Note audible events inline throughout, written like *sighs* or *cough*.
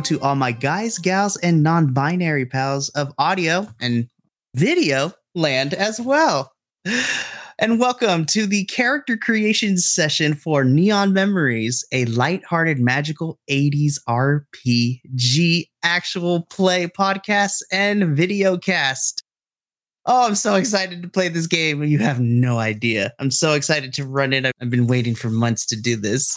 to all my guys, gals, and non binary pals of audio and video land as well. And welcome to the character creation session for Neon Memories, a lighthearted, magical 80s RPG actual play podcast and video cast. Oh, I'm so excited to play this game. You have no idea. I'm so excited to run it. I've been waiting for months to do this.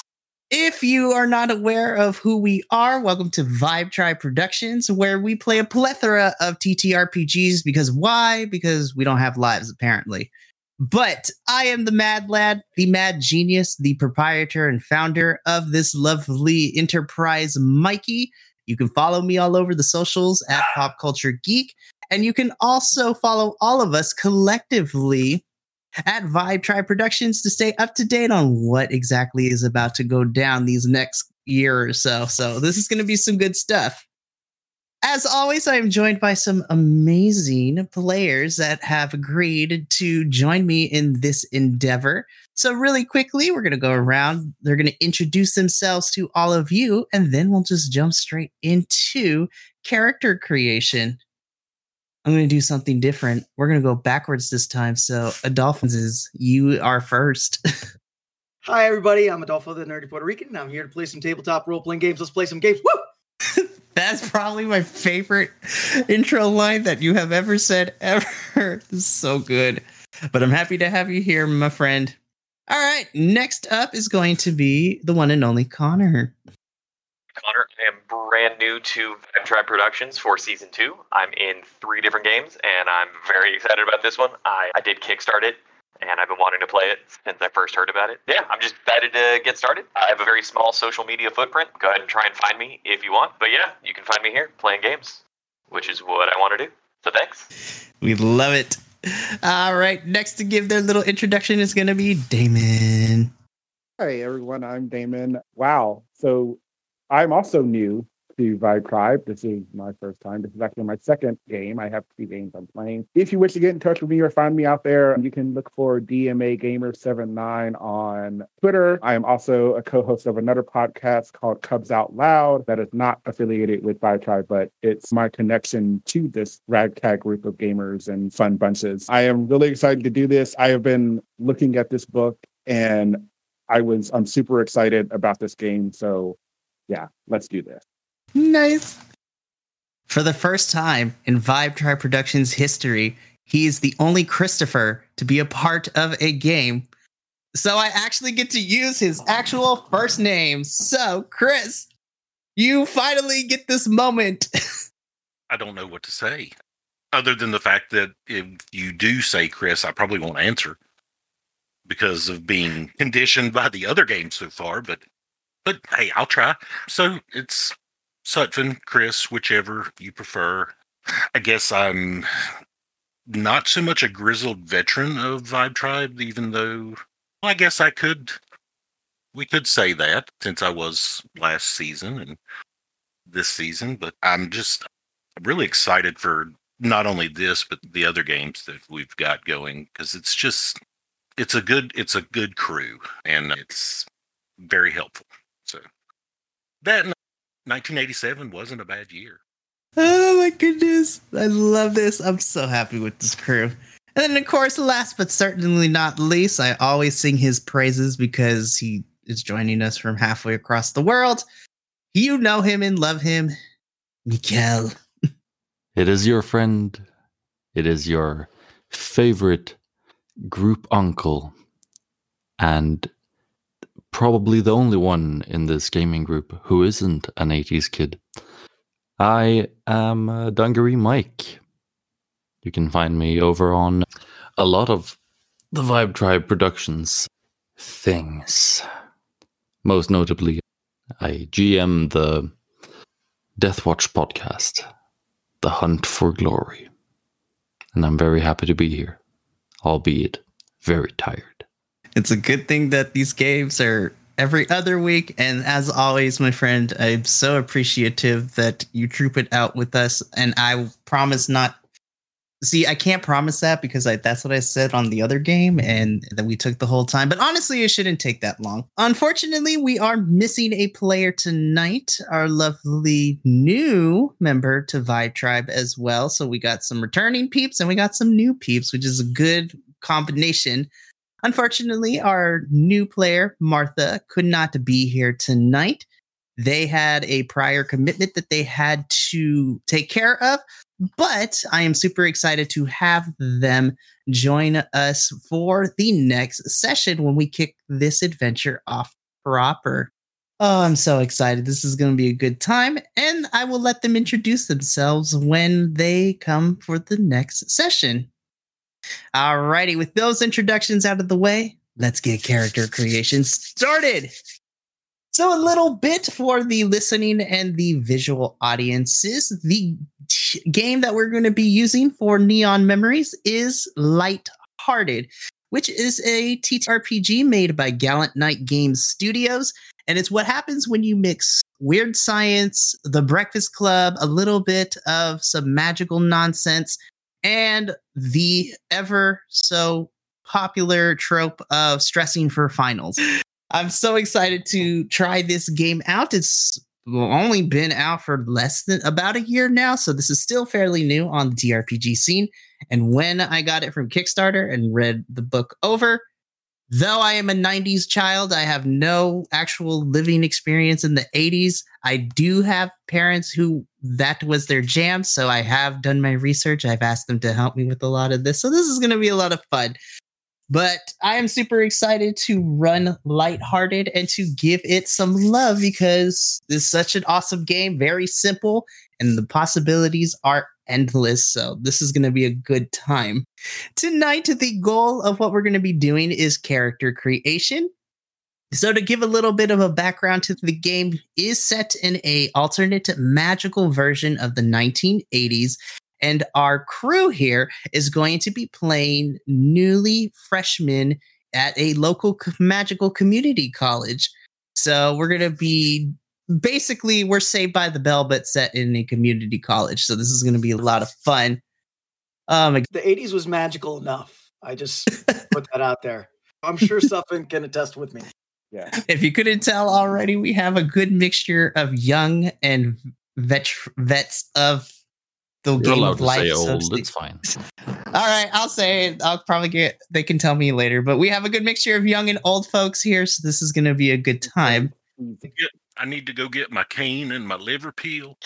If you are not aware of who we are, welcome to Vibe Tribe Productions, where we play a plethora of TTRPGs. Because why? Because we don't have lives, apparently. But I am the mad lad, the mad genius, the proprietor and founder of this lovely enterprise, Mikey. You can follow me all over the socials at Pop Culture Geek. And you can also follow all of us collectively at Vibe Tribe Productions to stay up to date on what exactly is about to go down these next year or so. So this is going to be some good stuff. As always, I am joined by some amazing players that have agreed to join me in this endeavor. So, really quickly, we're going to go around. They're going to introduce themselves to all of you, and then we'll just jump straight into character creation. I'm going to do something different. We're going to go backwards this time. So, Adolphus is you are first. *laughs* Hi, everybody. I'm Adolfo, the nerdy Puerto Rican, and I'm here to play some tabletop role playing games. Let's play some games. Woo! *laughs* That's probably my favorite intro line that you have ever said ever. *laughs* So good. But I'm happy to have you here, my friend. All right, next up is going to be the one and only Conner. Conner, I am brand new to Vibe Tribe Productions for season two. I'm in three different games, and I'm very excited about this one. I, I did kickstart it, and I've been wanting to play it since I first heard about it. Yeah, I'm just excited to get started. I have a very small social media footprint. Go ahead and try and find me if you want. But yeah, you can find me here playing games, which is what I want to do. So thanks. We love it. All right, next to give their little introduction is going to be Damon. Hi, everyone. I'm Damon. Wow. So I'm also new to Vibe Tribe. This is my first time. This is actually my second game. I have three games I'm playing. If you wish to get in touch with me or find me out there, you can look for DMA Gamer 79 on Twitter. I am also a co-host of another podcast called Cubs Out Loud that is not affiliated with Vibe Tribe, but it's my connection to this ragtag group of gamers and fun bunches. I am really excited to do this. I have been looking at this book and I was I'm super excited about this game. So yeah, let's do this. Nice. For the first time in Vibe Tribe Productions history, he is the only Christopher to be a part of a game. So I actually get to use his actual first name. So, Chris, you finally get this moment. *laughs* I don't know what to say other than the fact that if you do say Chris, I probably won't answer because of being *laughs* conditioned by the other games so far. But but hey, I'll try. So it's Sutphin, Chris, whichever you prefer. I guess I'm not so much a grizzled veteran of Vibe Tribe, even though well, I guess I could we could say that since I was last season and this season, but I'm just really excited for not only this but the other games that we've got going because it's just it's a good it's a good crew and it's very helpful. So that 1987 wasn't a bad year. Oh my goodness. I love this. I'm so happy with this crew. And then, of course, last but certainly not least, I always sing his praises because he is joining us from halfway across the world. You know him and love him, Mikael. It is your friend. It is your favorite group uncle. And probably the only one in this gaming group who isn't an 80s kid. I am uh, Dungaree Mike. You can find me over on a lot of the Vibe Tribe Productions things. Most notably, I GM the Deathwatch podcast, The Hunt for Glory. And I'm very happy to be here, albeit very tired. It's a good thing that these games are every other week. And as always, my friend, I'm so appreciative that you troop it out with us. And I promise not See, I can't promise that because I, that's what I said on the other game, and that we took the whole time. But honestly, it shouldn't take that long. Unfortunately, we are missing a player tonight. Our lovely new member to Vibe Tribe as well. So we got some returning peeps and we got some new peeps, which is a good combination. Unfortunately, our new player Martha could not be here tonight. They had a prior commitment that they had to take care of, but I am super excited to have them join us for the next session when we kick this adventure off proper. Oh, I'm so excited. This is going to be a good time. And I will let them introduce themselves when they come for the next session. Alrighty, with those introductions out of the way, let's get character creation started. So, a little bit for the listening and the visual audiences. The game that we're going to be using for Neon Memories is Light-Hearted, which is a TTRPG made by Gallant Knight Games Studios. And it's what happens when you mix weird science, the Breakfast Club, a little bit of some magical nonsense, and the ever so popular trope of stressing for finals. I'm so excited to try this game out. It's only been out for less than about a year now, so this is still fairly new on the TTRPG scene. And when I got it from Kickstarter and read the book over, though I am a 90s child, I have no actual living experience in the 80s. I do have parents who that was their jam, so I have done my research. I've asked them to help me with a lot of this. So this is going to be a lot of fun. But I am super excited to run lighthearted and to give it some love because it's such an awesome game, very simple, and the possibilities are endless. So this is going to be a good time. Tonight, the goal of what we're going to be doing is character creation. So to give a little bit of a background to the game is set in a alternate magical version of the 1980s and our crew here is going to be playing newly freshmen at a local magical community college. So we're going to be basically we're saved by the bell but set in a community college. So this is going to be a lot of fun. Um the 80s was magical enough. I just *laughs* put that out there. I'm sure Sutphin can attest with me. Yeah. If you couldn't tell already, we have a good mixture of young and vet- vets of the You're game allowed of to life. say so old. It's fine. *laughs* All right, I'll say it. I'll probably get. They can tell me later, but we have a good mixture of young and old folks here, so this is going to be a good time. I need to go get my cane and my liver peel.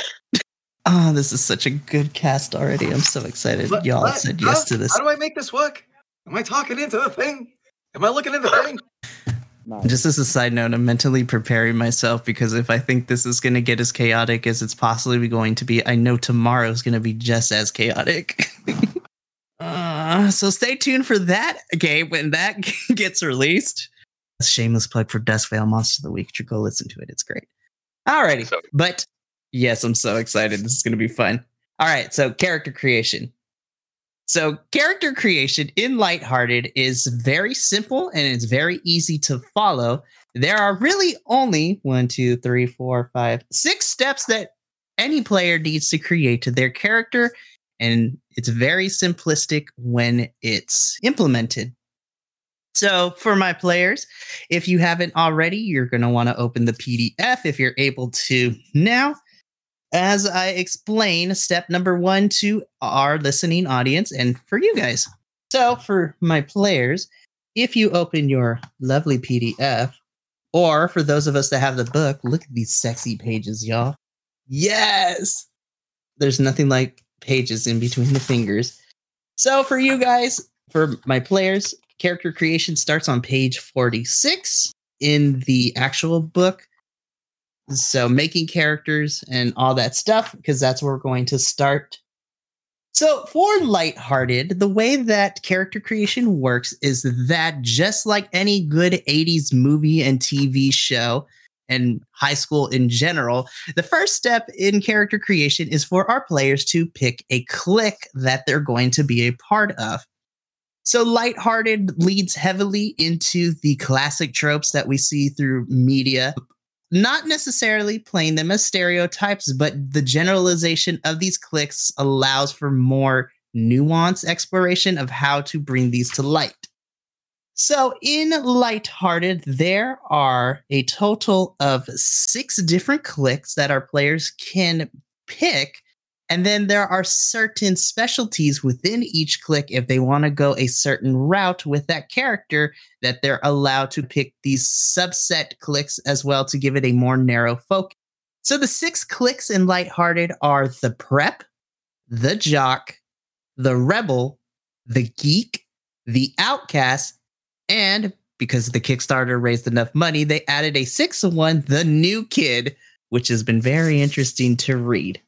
Oh, this is such a good cast already. I'm so excited. But- Y'all but said how- yes to this. How do I make this work? Am I talking into the thing? Am I looking in the thing? Nice. Just as a side note, I'm mentally preparing myself because if I think this is going to get as chaotic as it's possibly going to be, I know tomorrow's going to be just as chaotic. uh, *laughs* so stay tuned for that game when that *laughs* gets released. Shameless plug for Duskvale Monster of the Week. You go listen to it. It's great. Alrighty. So- But yes, I'm so excited. This is going to be fun. All right. So character creation. So, character creation in Lighthearted is very simple and it's very easy to follow. There are really only one, two, three, four, five, six steps that any player needs to create to their character, and it's very simplistic when it's implemented. So, for my players, if you haven't already, you're going to want to open the PDF if you're able to now as I explain step number one to our listening audience and for you guys. So, for my players, if you open your lovely PDF, or for those of us that have the book, look at these sexy pages, y'all. Yes! There's nothing like pages in between the fingers. So, for you guys, for my players, character creation starts on page 46 in the actual book. So making characters and all that stuff, because that's where we're going to start. So for lighthearted, the way that character creation works is that just like any good 80s movie and TV show and high school in general, the first step in character creation is for our players to pick a clique that they're going to be a part of. So lighthearted leads heavily into the classic tropes that we see through media not necessarily playing them as stereotypes, but the generalization of these cliques allows for more nuanced exploration of how to bring these to light. So, in Lighthearted, there are a total of six different cliques that our players can pick. And then there are certain specialties within each clique if they want to go a certain route with that character that they're allowed to pick these subset cliques as well to give it a more narrow focus. So the six cliques in Lighthearted are the prep, the jock, the rebel, the geek, the outcast, and because the Kickstarter raised enough money, they added a sixth one, the new kid, which has been very interesting to read.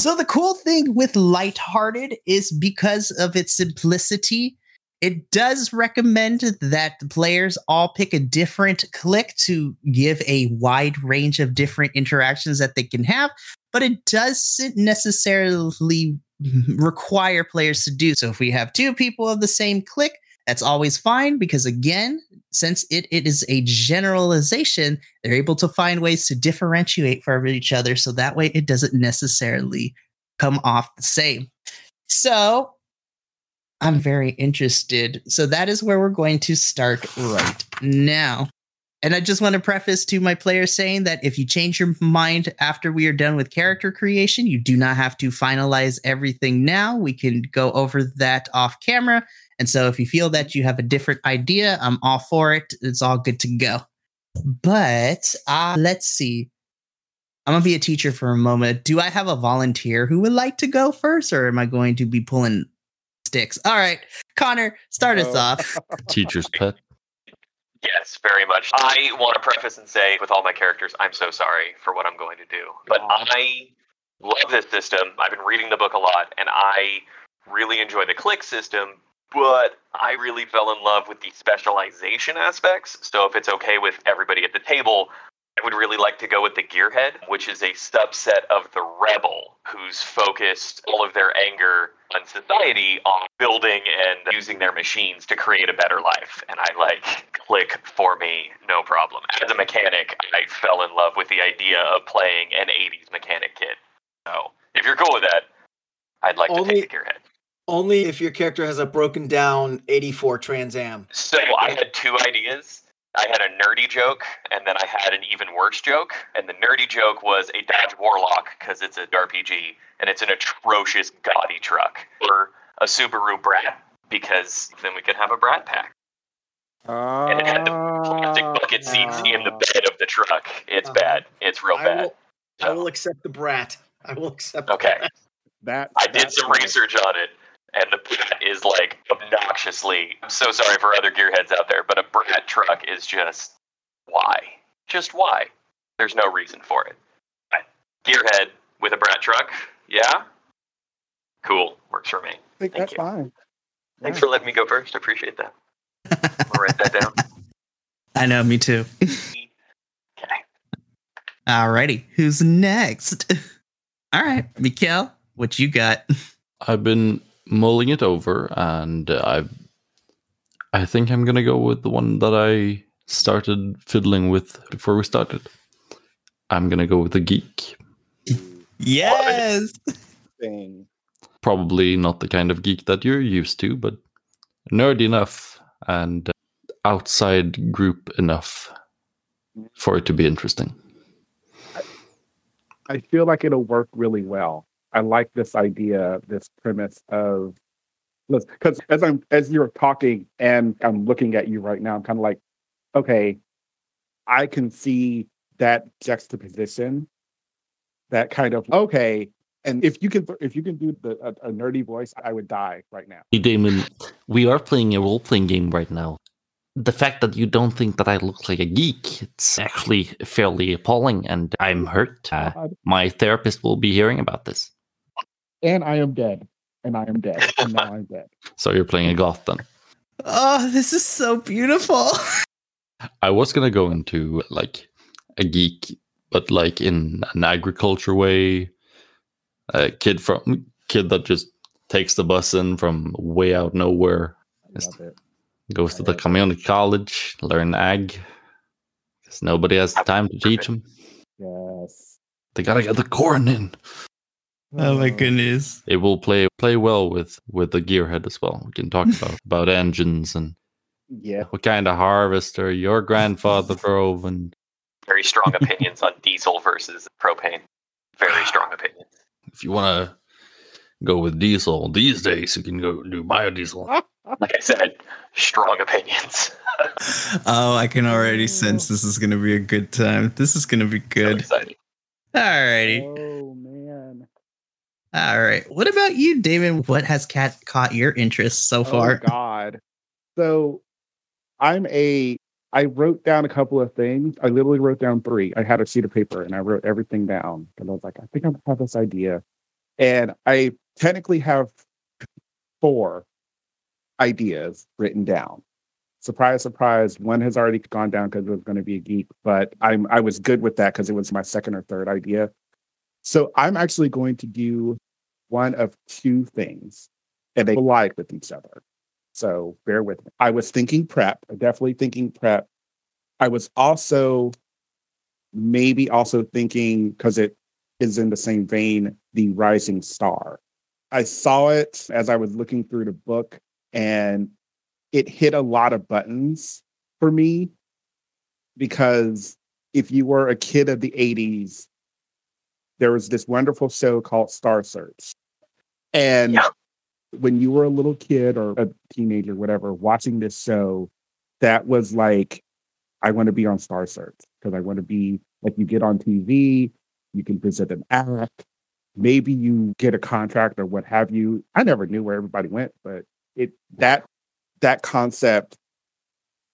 So the cool thing with Lighthearted is because of its simplicity, it does recommend that the players all pick a different clique to give a wide range of different interactions that they can have, but it doesn't necessarily require players to do so. If we have two people of the same clique, that's always fine because again, since it, it is a generalization, they're able to find ways to differentiate from each other so that way it doesn't necessarily come off the same. So I'm very interested. So that is where we're going to start right now. And I just want to preface to my players saying that if you change your mind after we are done with character creation, you do not have to finalize everything now. We can go over that off camera. And so if you feel that you have a different idea, I'm all for it. It's all good to go. But uh, let's see. I'm going to be a teacher for a moment. Do I have a volunteer who would like to go first, or am I going to be pulling sticks? All right, Conner, start us off. *laughs* Teacher's pet. Yes, very much. I want to preface and say, with all my characters, I'm so sorry for what I'm going to do. But. I love this system. I've been reading the book a lot, and I really enjoy the clique system. But I really fell in love with the specialization aspects. So if it's okay with everybody at the table, I would really like to go with the Gearhead, which is a subset of the Rebel, who's focused all of their anger on society on building and using their machines to create a better life. And I like click for me, no problem. As a mechanic, I fell in love with the idea of playing an 80s mechanic kid. So if you're cool with that, I'd like to take the Gearhead. Only if your character has a broken down 84 Trans Am. So I had two ideas. I had a nerdy joke, and then I had an even worse joke. And the nerdy joke was a Dodge Warlock because it's a RPG, and it's an atrocious, gaudy truck, or a Subaru Brat because then we could have a Brat pack. And it had the plastic bucket seats in the bed of the truck. It's Uh-huh. bad. It's real I bad. will, I will accept the brat. I will accept. the Okay. brat. That I did some fine. research on it, and the Brat is like obnoxiously. I'm so sorry for other gearheads out there, but a Brat truck is just why? Just why? There's no reason for it. Gearhead with a Brat truck, yeah, cool, works for me. I think Thank that's you. fine. Thanks Yeah. for letting me go first. I appreciate that. I'll write that down. *laughs* I know, me too. *laughs* Okay. Alrighty, who's next? *laughs* All right, Mikael, what you got? I've been mulling it over, and uh, I, I think I'm gonna go with the one that I started fiddling with before we started. I'm gonna go with the geek. Yes. Probably not the kind of geek that you're used to, but nerd enough and uh, outside group enough for it to be interesting. I feel like it'll work really well. I like this idea, this premise of because as I'm as you're talking and I'm looking at you right now, I'm kind of like, okay, I can see that juxtaposition, that kind of okay. And if you can if you can do the a, a nerdy voice, I would die right now. Hey, Damon, we are playing a role playing game right now. The fact that you don't think that I look like a geek, it's actually fairly appalling, and I'm hurt. Uh, my therapist will be hearing about this. And I am dead. And I am dead. *laughs* And now I'm dead. So you're playing a goth then. Oh, this is so beautiful. *laughs* I was gonna go into like a geek, but like in an agriculture way. A kid from kid that just takes the bus in from way out nowhere, it. goes to the community college, learn ag. Because nobody has the time to teach them. Yes. They gotta get the corn in. Oh my uh, goodness. It will play play well with with the gearhead as well. We can talk *laughs* about about engines and Yeah. what kind of harvester your grandfather *laughs* drove and Very strong *laughs* opinions on diesel versus propane. Very strong *sighs* opinions. if you want to go with diesel these days you can go do biodiesel Like I said, strong opinions. Oh, I can already sense oh. this is going to be a good time. This is going to be So good. excited. Alrighty. Oh man. All right. What about you, David? What has cat caught your interest so Oh far? God. So I'm a I wrote down a couple of things. I literally wrote down three. I had a sheet of paper and I wrote everything down. And I was like, I think I have this idea. And I technically have four ideas written down. Surprise, surprise. One has already gone down because it was going to be a geek, but I'm I was good with that because it was my second or third idea. So I'm actually going to do one of two things and they collide with each other. So bear with me. I was thinking prep, definitely thinking prep. I was also maybe also thinking because it is in the same vein, the rising star. I saw it as I was looking through the book and it hit a lot of buttons for me because if you were a kid of the 80s, there was this wonderful show called Star Search. And Yeah. when you were a little kid or a teenager, whatever, watching this show, that was like, I want to be on Star Search because I want to be like you get on TV, you can present an act, maybe you get a contract or what have you. I never knew where everybody went, but it that that concept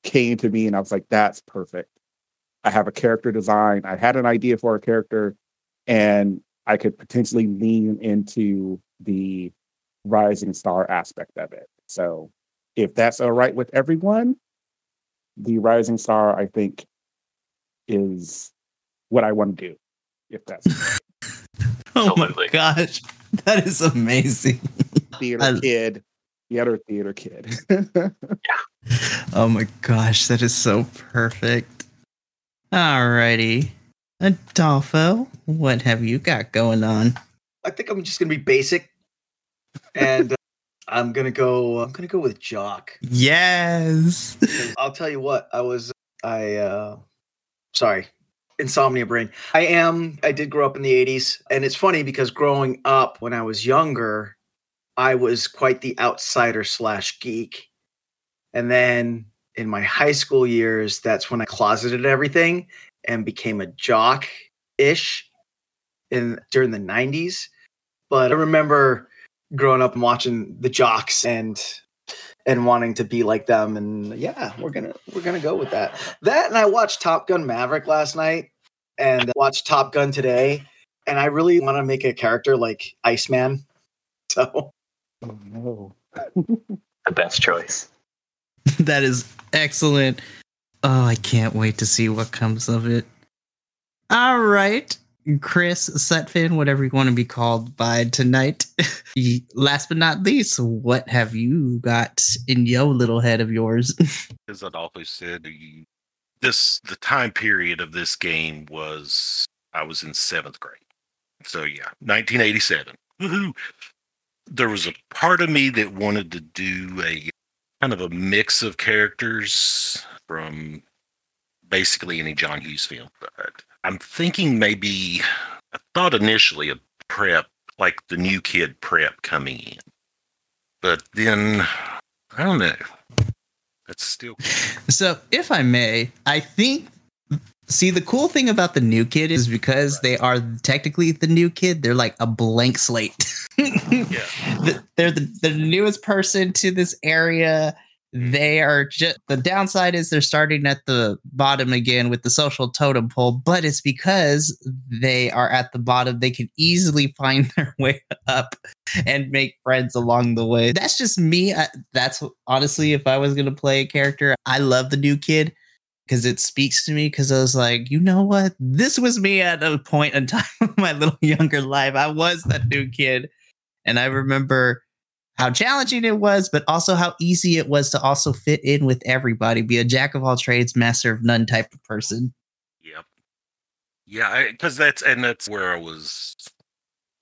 came to me and I was like, that's perfect. I have a character design. I had an idea for a character and I could potentially lean into the rising star aspect of it. So if that's all right with everyone, the rising star, I think, is what I want to do. If that's *laughs* Oh my gosh. That is amazing. *laughs* theater I- kid, the other theater kid. *laughs* Oh my gosh. That is so perfect. Alrighty. Adolfo, what have you got going on? I think I'm just gonna be basic, and uh, I'm gonna go. I'm gonna go with Jock. Yes. *laughs* I'll tell you what. I was. I. uh Sorry, insomnia brain. I am. I did grow up in the '80s, and it's funny because growing up when I was younger, I was quite the outsider slash geek, and then in my high school years, that's when I closeted everything and became a jock ish in during the 90s but i remember growing up and watching the jocks and and wanting to be like them and yeah we're gonna we're gonna go with that that and i watched top gun maverick last night and watched top gun today and i really want to make a character like iceman *laughs* so oh no. The best choice. *laughs* that is excellent. Oh, I can't wait to see what comes of it. All right. Chris Sutphin, whatever you want to be called by tonight. *laughs* Last but not least, what have you got in your little head of yours? *laughs* as Adolfo said, this the time period of this game was I was in seventh grade. So yeah, 1987. Woohoo! There was a part of me that wanted to do a kind of a mix of characters from basically any John Hughes film, but I'm thinking maybe I thought initially of prep, like the new kid prep coming in, but then I don't know. That's still *laughs* So, if I may, I think. See, the cool thing about the new kid is because they are technically the new kid, they're like a blank slate. *laughs* yeah. The- they're the, the newest person to this area. They are just the downside is they're starting at the bottom again with the social totem pole, but it's because they are at the bottom. They can easily *laughs* find their way up and make friends along the way. That's just me. I, that's honestly, if I was going to play a character, I love the new kid because it speaks to me because I was like, you know what? This was me at a point in *laughs* time of my little younger life. I was that new kid. And I remember how challenging it was, but also how easy it was to also fit in with everybody, be a jack of all trades, master of none type of person. Yep. Yeah, because that's and that's where I was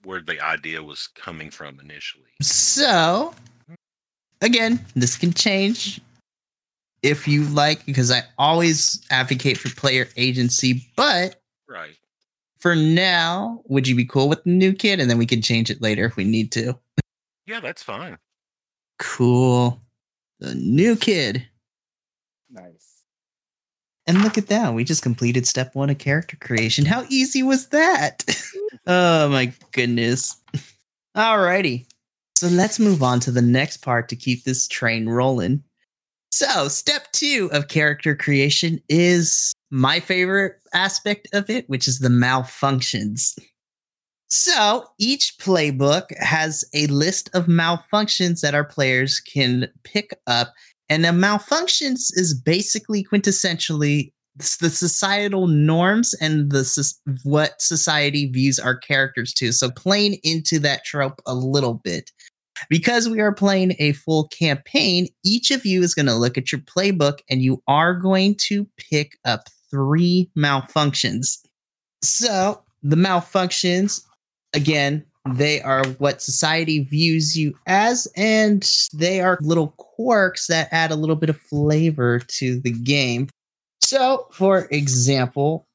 where the idea was coming from initially. So, again, this can change if you like, because I always advocate for player agency. But Right. for now, would you be cool with the new kid? And then we can change it later if we need to. Yeah, that's fine. Cool. The new kid. Nice. And look at that. We just completed step one of character creation. How easy was that? *laughs* oh my goodness. Alrighty. So let's move on to the next part to keep this train rolling. So, step two of character creation is my favorite aspect of it, which is the malfunctions. So, each playbook has a list of malfunctions that our players can pick up and the malfunctions is basically quintessentially the societal norms and the what society views our characters to. So playing into that trope a little bit. Because we are playing a full campaign, each of you is going to look at your playbook and you are going to pick up three malfunctions. So the malfunctions, again, they are what society views you as, and they are little quirks that add a little bit of flavor to the game. So, for example,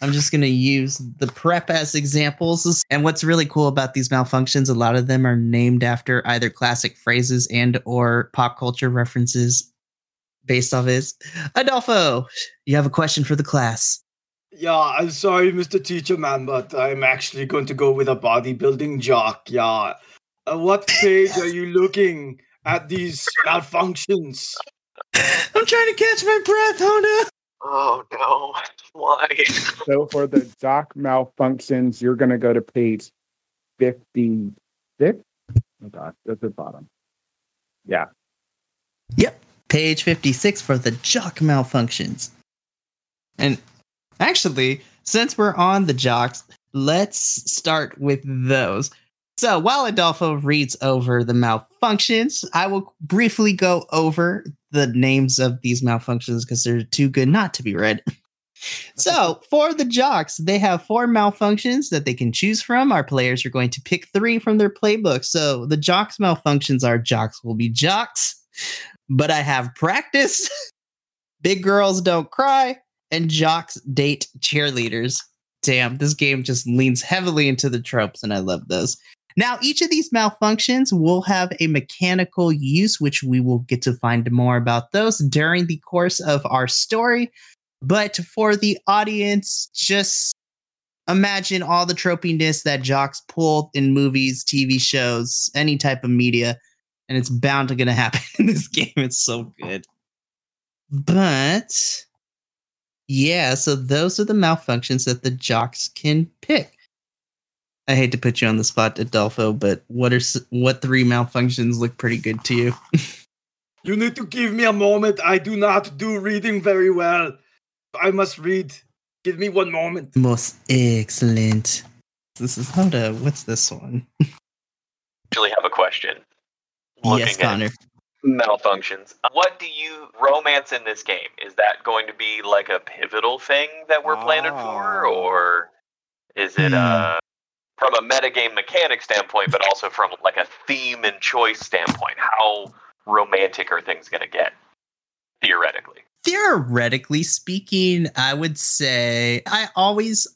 I'm just going to use the prep as examples. And what's really cool about these malfunctions, a lot of them are named after either classic phrases and or pop culture references based off this. Adolfo, you have a question for the class. Yeah, I'm sorry, Mr. Teacher Man, but I'm actually going to go with a bodybuilding jock. Yeah. Uh, what page are *laughs* you looking at these malfunctions? I'm trying to catch my breath. No. Oh no! *laughs* Why? So for the doc malfunctions, you're going to go to page 56. Oh, God, that's the bottom. Yeah. Yep. Page 56 for the jock malfunctions. And actually, since we're on the jocks, let's start with those. So while Adolfo reads over the malfunctions, I will briefly go over the names of these malfunctions because they're too good not to be read. *laughs* So, for the jocks, they have four malfunctions that they can choose from. Our players are going to pick three from their playbook. So, the jocks malfunctions are jocks will be jocks, but I have practice. *laughs* Big girls don't cry, and jocks date cheerleaders. Damn, this game just leans heavily into the tropes, and I love those. Now, each of these malfunctions will have a mechanical use, which we will get to find more about those during the course of our story. But for the audience, just imagine all the tropiness that jocks pull in movies, TV shows, any type of media, and it's bound to gonna happen *laughs* in this game. It's so good. But yeah, so those are the malfunctions that the jocks can pick. I hate to put you on the spot, Adolfo, but what are what three malfunctions look pretty good to you? *laughs* You need to give me a moment. I do not do reading very well. I must read. Give me one moment. Most excellent. This is hold up. What's this one? Actually, have a question. yes, Looking at Conner. Malfunctions. What do you romance in this game? Is that going to be like a pivotal thing that we're planning for, Oh. or is it Hmm. uh, from a metagame mechanic standpoint, but also from like a theme and choice standpoint? How romantic are things going to get theoretically? Theoretically speaking, I would say I always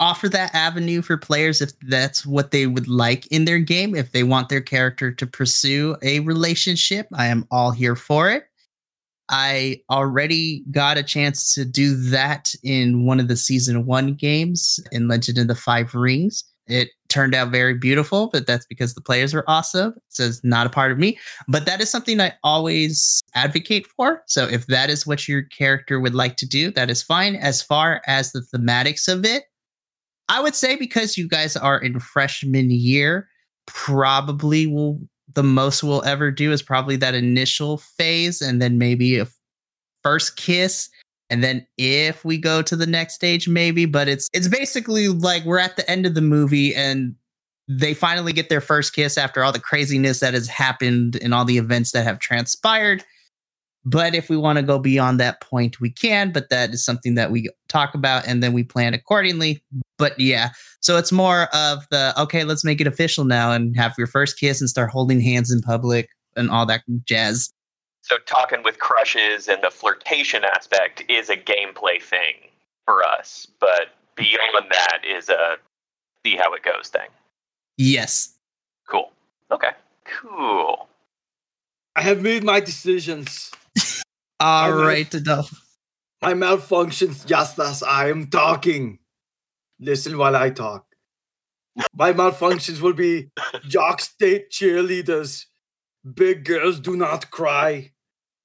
offer that avenue for players if that's what they would like in their game. If they want their character to pursue a relationship, I am all here for it. I already got a chance to do that in one of the season one games in Legend of the Five Rings. It turned out very beautiful, but that's because the players were awesome. So it's not a part of me. But that is something I always advocate for. So if that is what your character would like to do, that is fine. As far as the thematics of it, I would say because you guys are in freshman year, probably will the most we'll ever do is probably that initial phase and then maybe a first kiss. And then if we go to the next stage maybe but it's it's basically like we're at the end of the movie and they finally get their first kiss after all the craziness that has happened and all the events that have transpired But if we want to go beyond that point, we can. But that is something that we talk about and then we plan accordingly. But yeah, so it's more of the okay, let's make it official now and have your first kiss and start holding hands in public and all that jazz. So talking with crushes and the flirtation aspect is a gameplay thing for us, but beyond that is a see how it goes thing. Yes. Cool. Okay. Cool. I have made my decisions. All right, Adolfo. My malfunctions just as I am talking. Listen while I talk. My malfunctions will be jock state cheerleaders. Big girls do not cry.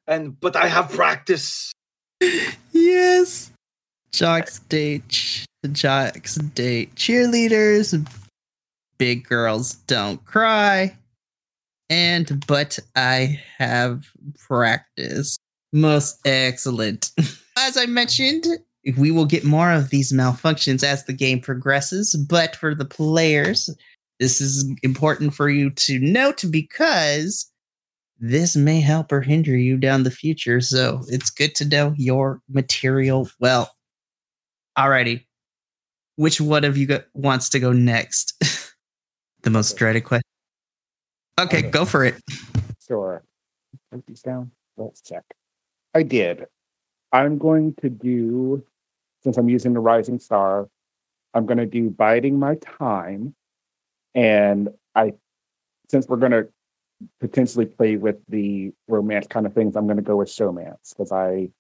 And but I have practice. Yes. Jock state jocks date cheerleaders. Big girls don't cry. And but I have practice. Most excellent. *laughs* As I mentioned, we will get more of these malfunctions as the game progresses, but for the players, this is important for you to note because this may help or hinder you down the future. So it's good to know your material well. Alrighty. Which one of you go- wants to go next? *laughs* the most dreaded question. Okay, go for it. Sure. Write these down. Let's check. I did. I'm going to do, since I'm using the Rising Star, I'm going to do Biding My Time. And I, since we're going to potentially play with the romance kind of things, I'm going to go with Showmance because I,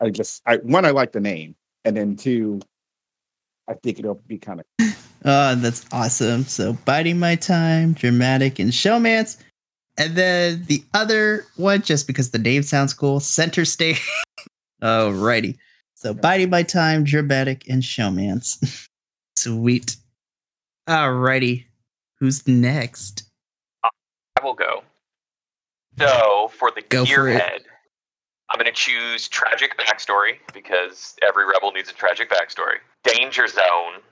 I just, I one, I like the name. And then two, I think it'll be kind of *laughs* Oh, that's awesome. So biding my time, dramatic and showmance. And then the other one, just because the name sounds cool, center stage. *laughs* Alrighty. So biding my time, dramatic and showmance. *laughs* Sweet. Alrighty. Who's next? I will go. So for the Go gearhead, I'm going to choose tragic backstory because every rebel needs a tragic backstory. Danger zone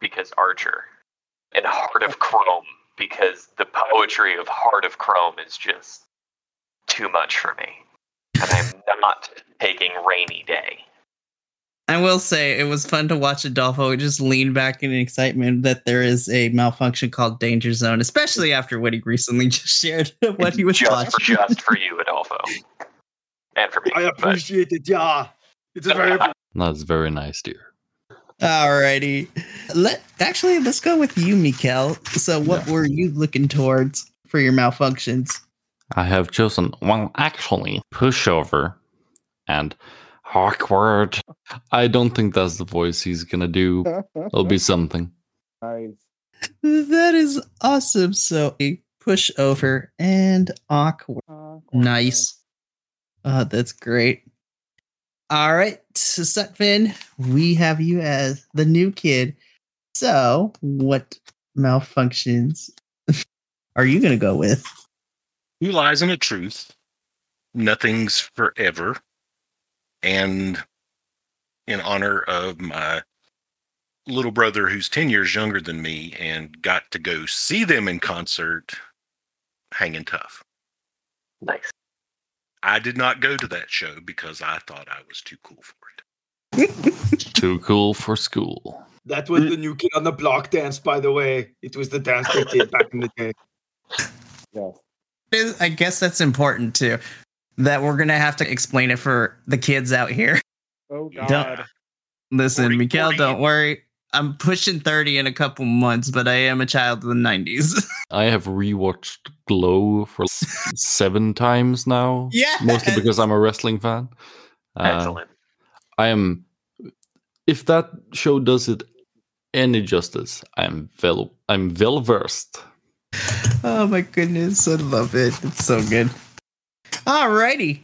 because Archer, and Heart of Chrome because the poetry of Heart of Chrome is just too much for me, and I'm not taking Rainy Day. I will say it was fun to watch Adolfo just lean back in excitement that there is a malfunction called Danger Zone, especially after what he recently *laughs* just shared what he was just, watching. just for you, Adolfo, and for me. I but- appreciate it, yeah. It's very *laughs* That's very nice, dear. Alrighty. Let actually let's go with you, Mikael. So what were you looking towards for your malfunctions? I have chosen, well, actually, pushover and awkward. I don't think that's the voice he's gonna do. *laughs* It'll be something. nice. That is awesome. So a pushover and awkward. Uh, Nice. Oh, that's great. All right, so Sutphin, we have you as the new kid. So, what malfunctions *laughs* are you going to go with? Two lies and a truth. Nothing's forever. And in honor of my little brother who's 10 years younger than me and got to go see them in concert, hanging tough. Nice. I did not go to that show because I thought I was too cool for it. *laughs* Too cool for school. That was the new kid on the block dance, by the way. It was the dance they did back in the day. Yes. Is- I guess that's important too. That we're going to have to explain it for the kids out here. Oh *laughs* Don't- God. Listen, 40, Mikael, 40. don't worry. I'm pushing 30 in a couple months, but I am a child of the 90s. *laughs* I have rewatched Glow for s- *laughs* seven times now. Yeah. Mostly because I'm a wrestling fan. Uh, Excellent. I am. If that show does it any justice, I'm well. I'm well versed. Oh my goodness, I love it. It's so good. Alrighty.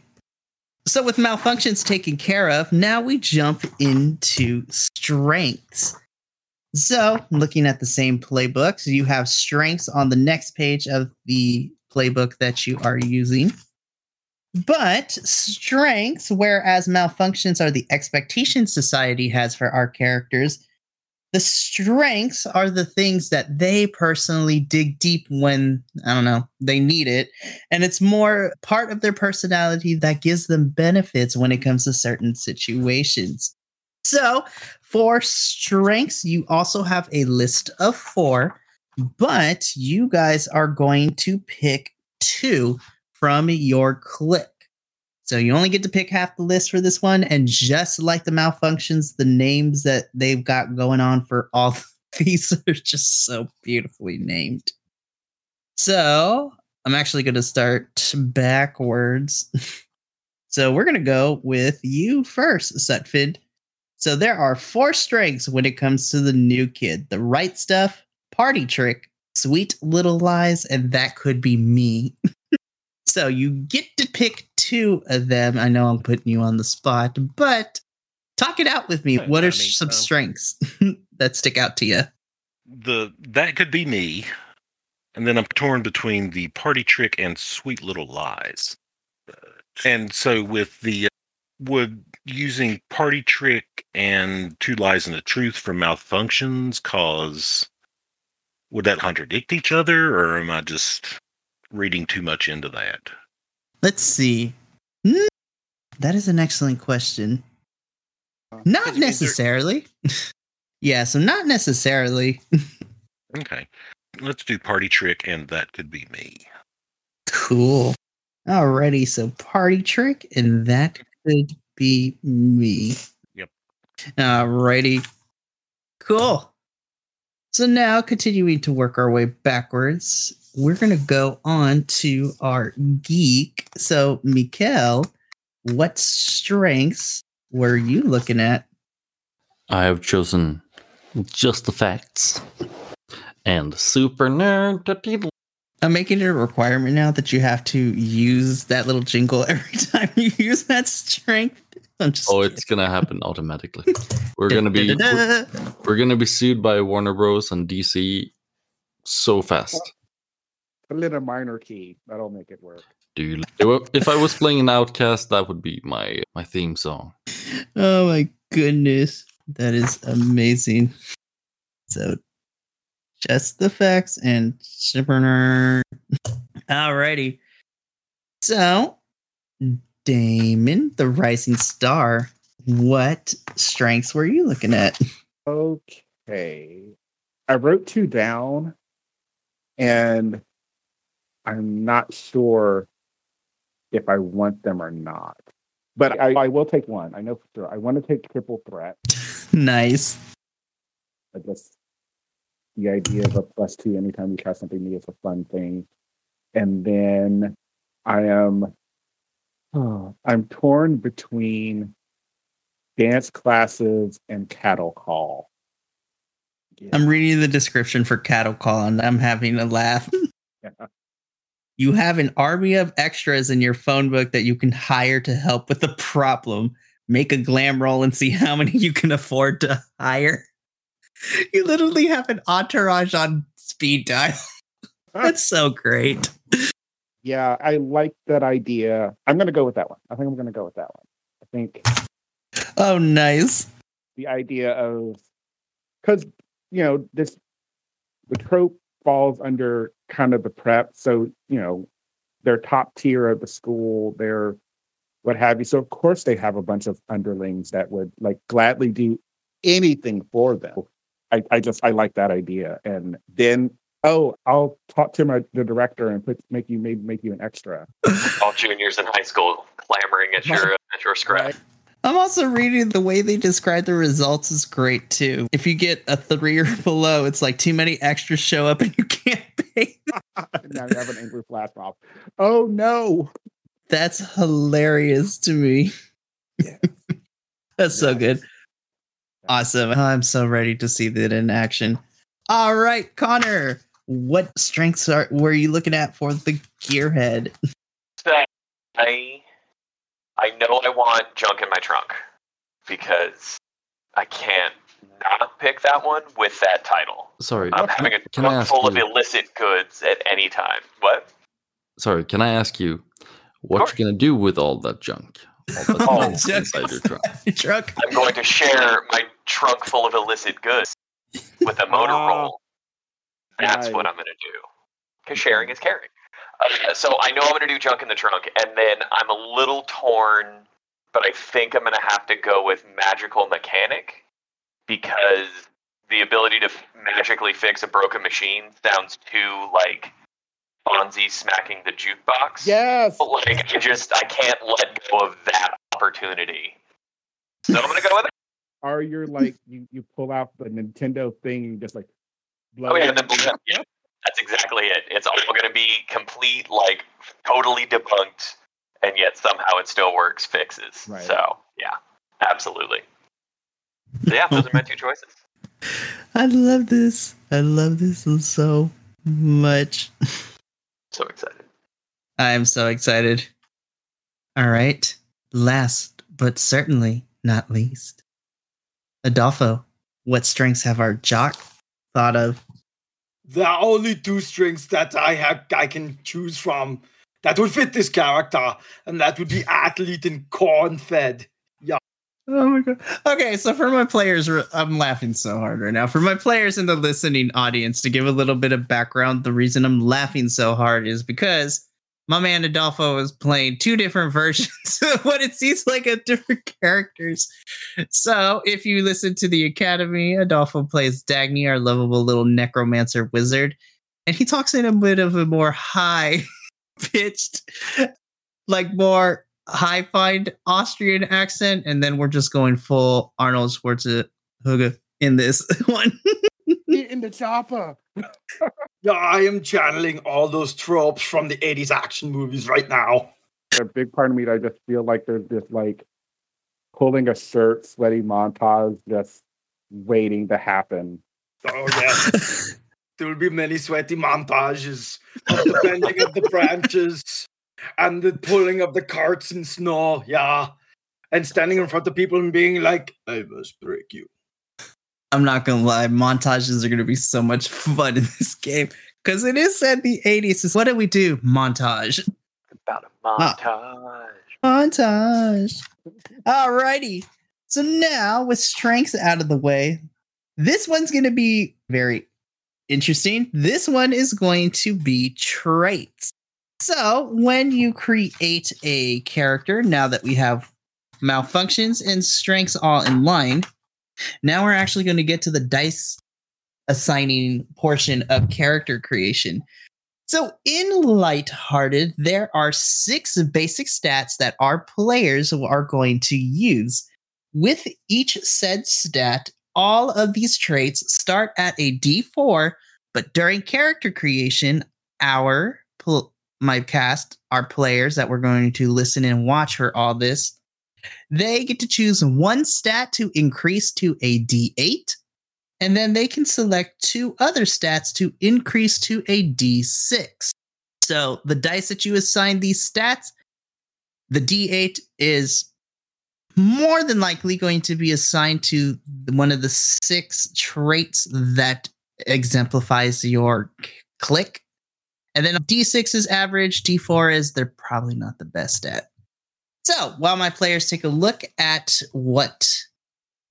So with malfunctions taken care of, now we jump into strengths. So looking at the same playbook, so you have strengths on the next page of the playbook that you are using. But strengths, whereas malfunctions are the expectations society has for our characters, The strengths are the things that they personally dig deep when, I don't know, they need it. And it's more part of their personality that gives them benefits when it comes to certain situations. So, for strengths, you also have a list of four, but you guys are going to pick two from your clique. So you only get to pick half the list for this one. And just like the malfunctions, the names that they've got going on for all *laughs* these are just so beautifully named. So I'm actually going to start backwards. *laughs* so we're going to go with you first, Sutphin. So there are four strengths when it comes to the new kid the right stuff, party trick, sweet little lies, and that could be me. *laughs* so you get to pick two of them. I know I'm putting you on the spot, but talk it out with me. What are some um, strengths *laughs* that stick out to you? The that could be me, and then I'm torn between the party trick and sweet little lies. And so with the uh, would using party trick and two lies and a truth for malfunctions cause would that contradict each other, or am I just reading too much into that? Let's see. Hmm, That is an excellent question. not necessarily. *laughs* yeah, so not necessarily. *laughs* Okay, let's do party trick, and that could be me. Cool. Alrighty, so party trick, and that could be me. Yep. Alrighty. Cool. So now continuing to work our way backwards, we're gonna go on to our geek. So Mikael, what strengths were you looking at? I have chosen just the facts and super nerd. I'm making it a requirement now that you have to use that little jingle *laughs* every time you use that strength. I'm just Oh, kidding. it's gonna happen automatically. *laughs* We're gonna be we're, we're gonna be sued by Warner Bros. and DC so fast. Put it in a minor key. That'll make it work. Dude, if I was playing an Outcast, that would be my my theme song. Oh my goodness. That is amazing. So just the facts and super nerd. Alrighty. So Damon, the rising star, what strengths were you looking at? Okay. I wrote two down and I'm not sure if I want them or not. But I, I will take one. I know for sure. I want to take triple threat. *laughs* nice. I just the idea of a plus two anytime you try something new is a fun thing. And then I am oh, I'm torn between dance classes and cattle call. I'm reading the description for Cattle Call and I'm having a laugh. *laughs* Yeah. You have an army of extras in your phone book that you can hire to help with the problem. Make a glam roll and see how many you can afford to hire. You literally have an entourage on speed dial. That's so great. Yeah, I like that idea. I'm going to go with that one. I think I'm going to go with that one. I think Oh, nice. the idea of because you know this the trope falls under kind of the prep so you know they're top tier of the school they're what have you so of course they have a bunch of underlings that would like gladly do anything for them i, I just i like that idea and then oh i'll talk to my the director and put make you maybe make you an extra All juniors in high school clamoring at your at your scrap. Right. I'm also reading the way they describe the results is great too. If you get a three or below, it's like too many extras show up and you can't *laughs* pay. *laughs* now you have an angry flash mob oh no That's hilarious to me. Yeah. *laughs* That's so good. Awesome. I'm so ready to see that in action. All right, Conner, what strengths are were you looking at for the gearhead? I I know I want junk in my trunk because I can't not pick that one with that title. Sorry, I'm having a can I trunk ask full of you? illicit goods at any time. What? Sorry, can I ask you what you're gonna do with all that junk? All that *laughs* Oh, nonsense junk. inside your trunk. *laughs* Truck. I'm going to share my trunk full of illicit goods. with a motor Ah, *laughs* roll. That's what. I'm going to do. Because sharing is caring. Uh, so I know I'm going to do junk in the trunk, and then I'm a little torn, but I think I'm going to have to go with magical mechanic because the ability to f- magically fix a broken machine sounds too like Fonzie smacking the jukebox. Yes. But, like I just I can't let go of that opportunity. So I'm gonna go with it. Or you're like you, you pull out the Nintendo thing and just like oh, blow Oh yeah, it and then up. yeah, that's exactly it. It's all gonna be complete, like totally debunked, and yet somehow it still works. Fixes. Right. So yeah, absolutely. So yeah, those are my two choices. *laughs* I love this. I love this so much. So excited. I'm so excited. All right. Last but certainly not least, Adolfo, what strengths have our jock thought of? There are only two strings that I have I can choose from that would fit this character, and that would be athlete and corn fed. Yeah. Oh my god. Okay, so for my players, I'm laughing so hard right now. For my players in the listening audience, to give a little bit of background, the reason I'm laughing so hard is because my man Adolfo is playing two different *laughs* versions of what it seems like of different characters. So if you listen to the Academy, Adolfo plays Dagny, our lovable little necromancer wizard, and he talks in a bit of a more high *laughs* pitched, like more high find Austrian accent, and then we're just going full Arnold Schwarzenegger in this *laughs* one. Get in the chopper. *laughs* Yeah, I am channeling all those tropes from the 80s action movies right now. A big part of me, I just feel like there's this like pulling a shirt, sweaty montage just waiting to happen. Oh yes. *laughs* there will be many sweaty montages of the bending of the branches and the pulling of the carts in snow, yeah. And standing in front of people and being like, I must break you. I'm not gonna lie, montages are gonna be so much fun in this game because it is set in the 80s. So what do we do? Montage. About a Ah. montage. Montage. Alrighty. So now with strengths out of the way, this one's to be very interesting. This one is going to be traits. So when you create a character, now that we have malfunctions and strengths all in line, now we're actually going to get to the dice assigning portion of character creation. So, in Lighthearted, there are six basic stats that our players are going to use. With each said stat, all of these traits start at a D4, but during character creation, our pl- my cast, our players that we're going to listen and watch for all this, they get to choose one stat to increase to a D8 and then they can select two other stats to increase to a d6. So the dice that you assign these stats, the d8 is more than likely going to be assigned to one of the six traits that exemplifies your clique. And then d6 is average, d4 is they're probably not the best at. So while my players take a look at what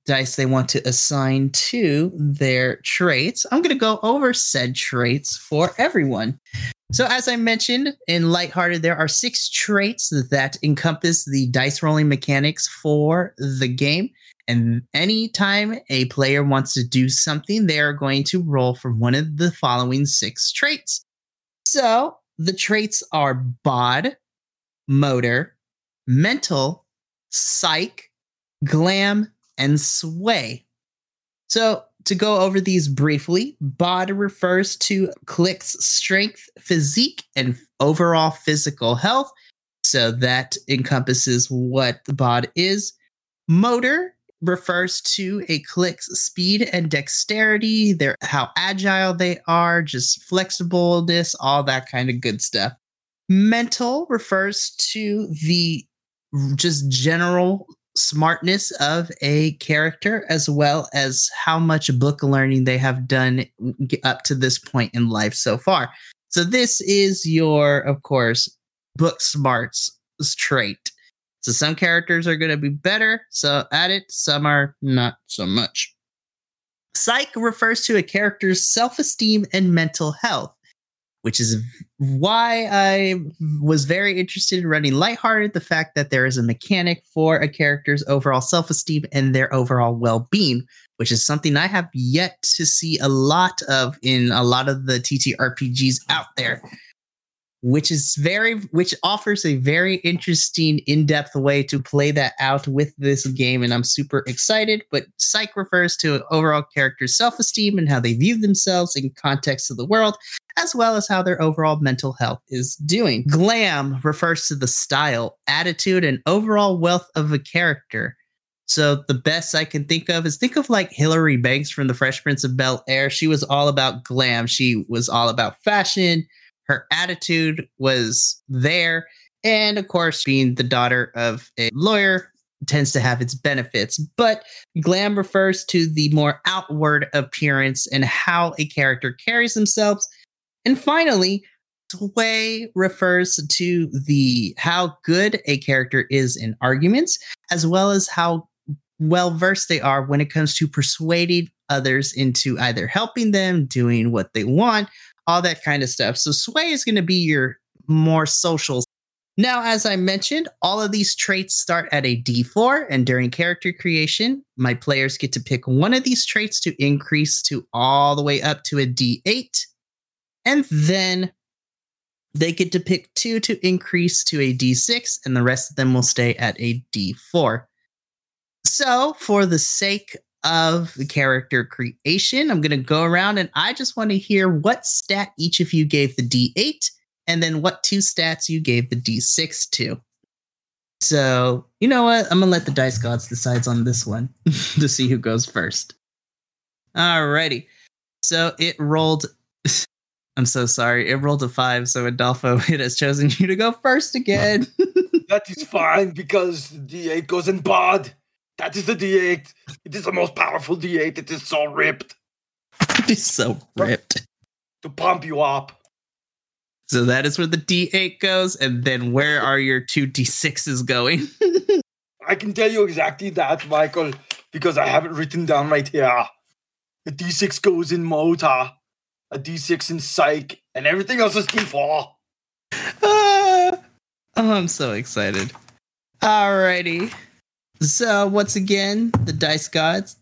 dice they want to assign to their traits, I'm going to go over said traits for everyone. So, as I mentioned in Lighthearted, there are six traits that encompass the dice rolling mechanics for the game. And anytime a player wants to do something, they are going to roll for one of the following six traits. So, the traits are bod, motor, mental, psych, glam, and sway. So, to go over these briefly, bod refers to Clique's strength, physique, and overall physical health. So, that encompasses what the bod is. Motor refers to a Clique's speed and dexterity, their how agile they are, just flexibleness, all that kind of good stuff. Mental refers to the just general smartness of a character as well as how much book learning they have done up to this point in life so far. So this is your of course book smarts trait. So some characters are going to be better so at it, some are not so much. Psych refers to a character's self esteem and mental health, which is why I was very interested in running lighthearted. The fact that there is a mechanic for a character's overall self esteem and their overall well being, which is something I have yet to see a lot of in a lot of the TTRPGs out there which is very which offers a very interesting in-depth way to play that out with this game and i'm super excited but psych refers to overall character's self-esteem and how they view themselves in context of the world as well as how their overall mental health is doing glam refers to the style attitude and overall wealth of a character so the best I can think of is think of like Hilary Banks from the Fresh Prince of Bel Air. She was all about glam. She was all about fashion her attitude was there. And of course, being the daughter of a lawyer tends to have its benefits. But glam refers to the more outward appearance and how a character carries themselves. And finally, sway refers to the how good a character is in arguments, as well as how well versed they are when it comes to persuading others into either helping them, doing what they want, all that kind of stuff. So sway is going to be your more social. Now, as I mentioned, all of these traits start at a D4, and during character creation, my players get to pick one of these traits to increase to all the way up to a D8. And then they get to pick two to increase to a D6, and the rest of them will stay at a D4. So, for the sake of the character creation. I'm going to go around and I just want to hear what stat each of you gave the D8 and then what two stats you gave the D6 to. So, you know what? I'm going to let the dice gods decide on this one *laughs* to see who goes first. Alrighty. So it rolled. *laughs* I'm so sorry. It rolled a five. So Adolfo, *laughs* it has chosen you to go first again. that is fine because the D8 goes in bod. That is the D8. It is the most powerful D8. It is so ripped. *laughs* it is so ripped. To pump you up. So that is where the D8 goes. And then where are your two D6s going? *laughs* I can tell you exactly that, Michael, because I have it written down right here. A D6 goes in motor, a D6 in psych, and everything else is D4. Uh, oh, I'm so excited. Alrighty. So once again, the dice gods.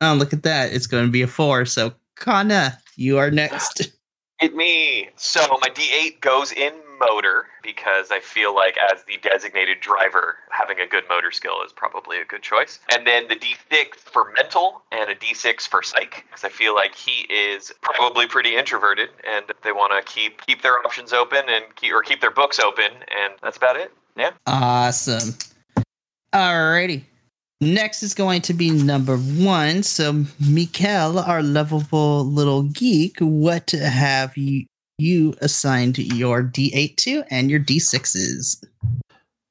Oh, look at that! It's going to be a four. So Conner, you are next. Hit me. So my D8 goes in motor because I feel like as the designated driver, having a good motor skill is probably a good choice. And then the D6 for mental and a D6 for psych because I feel like he is probably pretty introverted and they want to keep keep their options open and keep or keep their books open and that's about it. Yeah. Awesome. Alrighty. Next is going to be number one. So, Mikael, our lovable little geek, what have you you assigned your D8 to and your D6s?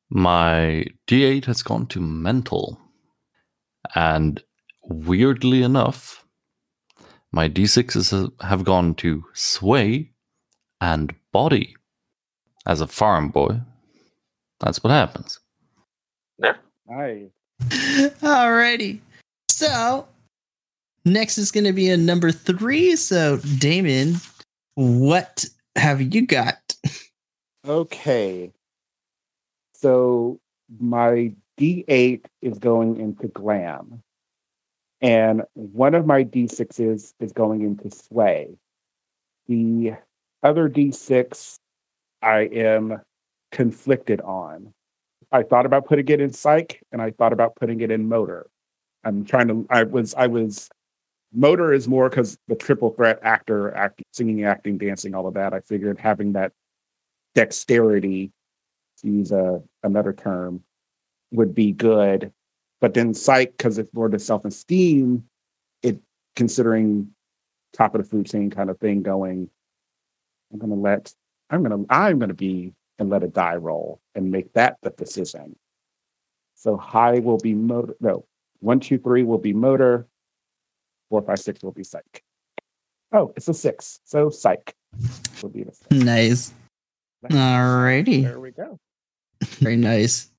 My D8 has gone to mental. And weirdly enough, my D6s have gone to sway and body. As a farm boy, that's what happens. Nice. Alrighty. So next is going to be a number three. So Damon, what have you got? Okay. So my D8 is going into glam. And one of my D6s is going into sway. The other D6 I am conflicted on. I thought about putting it in psych and I thought about putting it in motor. I'm trying to, I was, I was, motor is more because the triple threat actor, acting, singing, acting, dancing, all of that. I figured having that dexterity, to use a, another term, would be good. But then psych, because it's more the self esteem, it considering top of the food chain kind of thing going, I'm to let, I'm to, I'm to be and let a die roll and make that the decision. So high will be motor. No, one, two, three will be motor. Four, five, six will be psych. Oh, it's a six. So psych will be the six. Nice. Alrighty. There we go. *laughs* Very nice.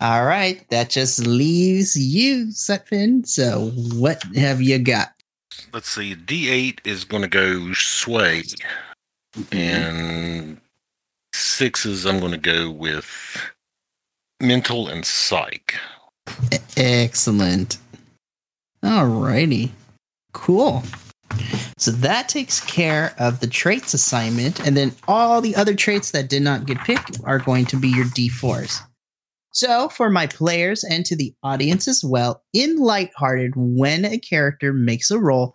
All right. That just leaves you, Sutphin. So what have you got? let's see. D8 is going to go sway, Mm-hmm. and sixes I'm going to go with mental and psych. Excellent. Alrighty. Cool. So that takes care of the traits assignment, and then all the other traits that did not get picked are going to be your D4s. So, for my players and to the audience as well, in Lighthearted, when a character makes a roll,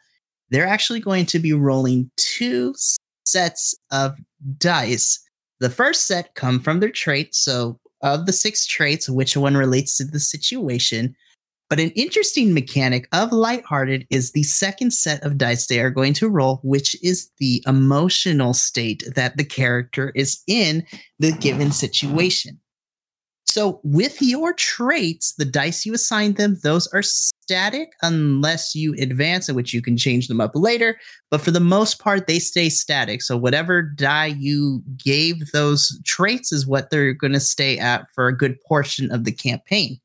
they're actually going to be rolling two sets of dice. The first set come from their traits. So, of the six traits, which one relates to the situation? But an interesting mechanic of Lighthearted is the second set of dice they are going to roll, which is the emotional state that the character is in the given situation. So, with your traits, the dice you assign them, those are static unless you advance, in which you can change them up later. But for the most part, they stay static. So, whatever die you gave those traits is what they're going to stay at for a good portion of the campaign.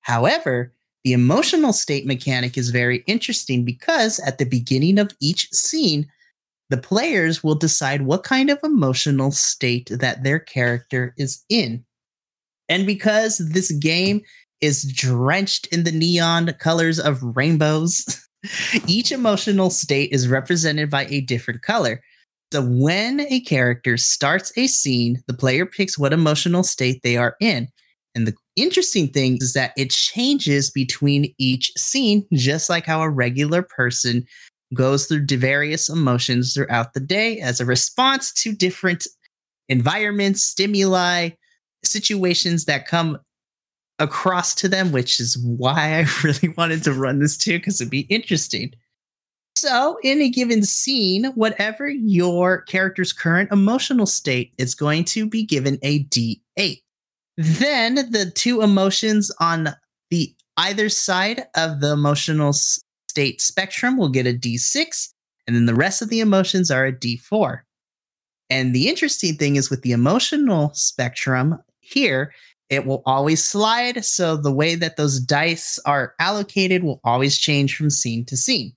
However, the emotional state mechanic is very interesting because at the beginning of each scene, the players will decide what kind of emotional state that their character is in. And because this game is drenched in the neon colors of rainbows, *laughs* each emotional state is represented by a different color. So when a character starts a scene, the player picks what emotional state they are in. And the interesting thing is that it changes between each scene, just like how a regular person goes through various emotions throughout the day as a response to different environments, stimuli, situations that come across to them, which is why I *laughs* really wanted to run this too, because it'd be interesting. So, in a given scene, whatever your character's current emotional state is going to be given a D8. Then the two emotions on the either side of the emotional state spectrum will get a D6, and then the rest of the emotions are a D4. And the interesting thing is with the emotional spectrum here, it will always slide. So the way that those dice are allocated will always change from scene to scene.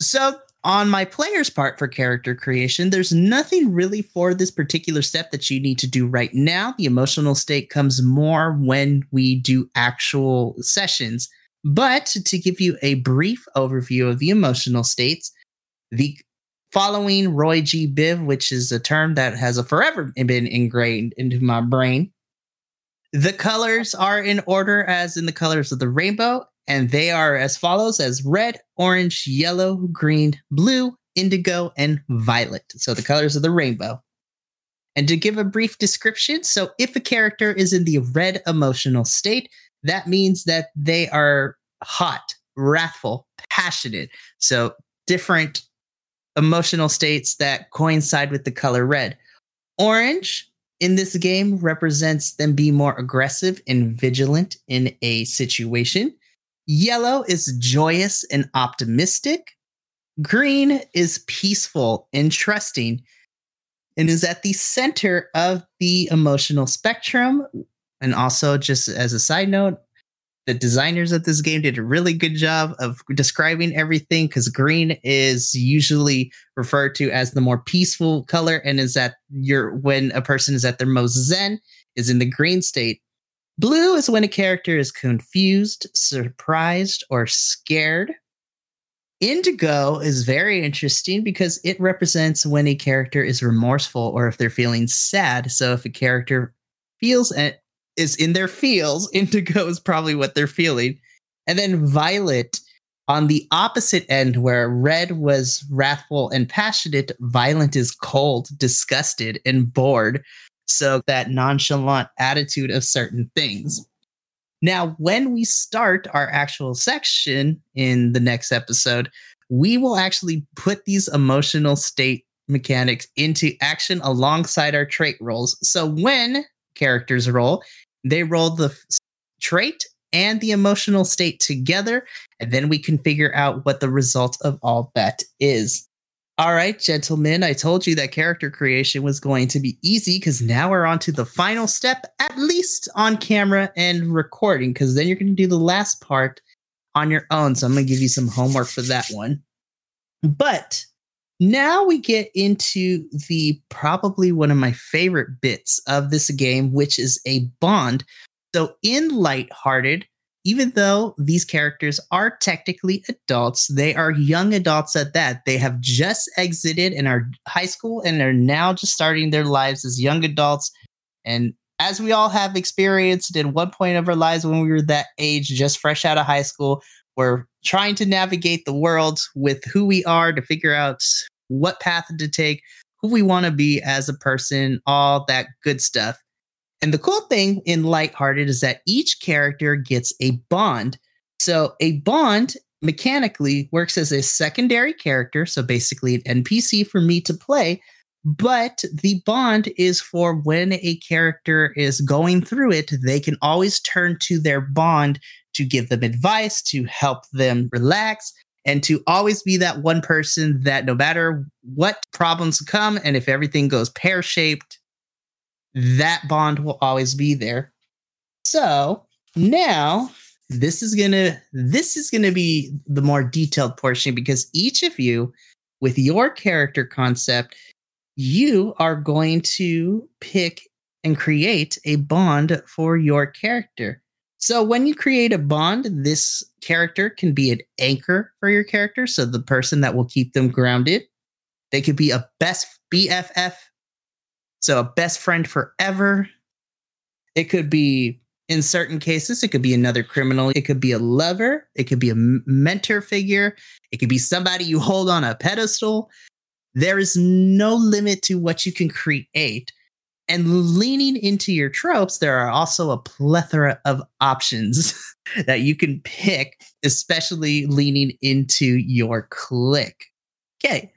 So, on my player's part for character creation, there's nothing really for this particular step that you need to do right now. The emotional state comes more when we do actual sessions. But to give you a brief overview of the emotional states, the following Roy G. Biv, which is a term that has forever been ingrained into my brain. The colors are in order as in the colors of the rainbow, and they are as follows as red, orange, yellow, green, blue, indigo, and violet. So the colors of the rainbow. And to give a brief description, so if a character is in the red emotional state, that means that they are hot, wrathful, passionate. So different emotional states that coincide with the color red. Orange in this game represents them being more aggressive and vigilant in a situation. Yellow is joyous and optimistic. Green is peaceful and trusting and is at the center of the emotional spectrum. And also, just as a side note, the designers of this game did a really good job of describing everything because green is usually referred to as the more peaceful color and is that your when a person is at their most zen is in the green state. Blue is when a character is confused surprised or scared. Indigo is very interesting because it represents when a character is remorseful or if they're feeling sad. So if a character feels is in their feels, *laughs* indigo is probably what they're feeling. And then violet on the opposite end, where red was wrathful and passionate, Violet is cold, disgusted, and bored. So that nonchalant attitude of certain things. Now, when we start our actual section in the next episode, we will actually put these emotional state mechanics into action alongside our trait rolls. So when characters roll, they roll the trait and the emotional state together, and then we can figure out what the result of all that is. All right, gentlemen, I told you that character creation was going to be easy because now we're on to the final step, at least on camera and recording, because then you're going to do the last part on your own. So I'm going to give you some homework for that one. But now we get into the probably one of my favorite bits of this game, which is a bond. So in Lighthearted, even though these characters are technically adults, they are young adults at that. They have just exited and are high school and are now just starting their lives as young adults. And as we all have experienced at one point of our lives when we were that age, just fresh out of high school, we're trying to navigate the world with who we are to figure out what path to take, who we want to be as a person, all that good stuff. And the cool thing in Lighthearted is that each character gets a bond. So a bond mechanically works as a secondary character, so basically an NPC for me to play. But the bond is for when a character is going through it, they can always turn to their bond to give them advice, to help them relax, and to always be that one person that no matter what problems come and if everything goes pear shaped, that bond will always be there. So now this is gonna this is gonna be the more detailed portion because each of you with your character concept you are going to pick and create a bond for your character so when you create a bond, this character can be an anchor for your character. So the person that will keep them grounded. They could be a best BFF. So a best friend forever. It could be, in certain cases, it could be another criminal. It could be a lover. It could be a mentor figure. It could be somebody you hold on a pedestal. There is no limit to what you can create. And leaning into your tropes, there are also a plethora of options *laughs* that you can pick, especially leaning into your clique. Okay.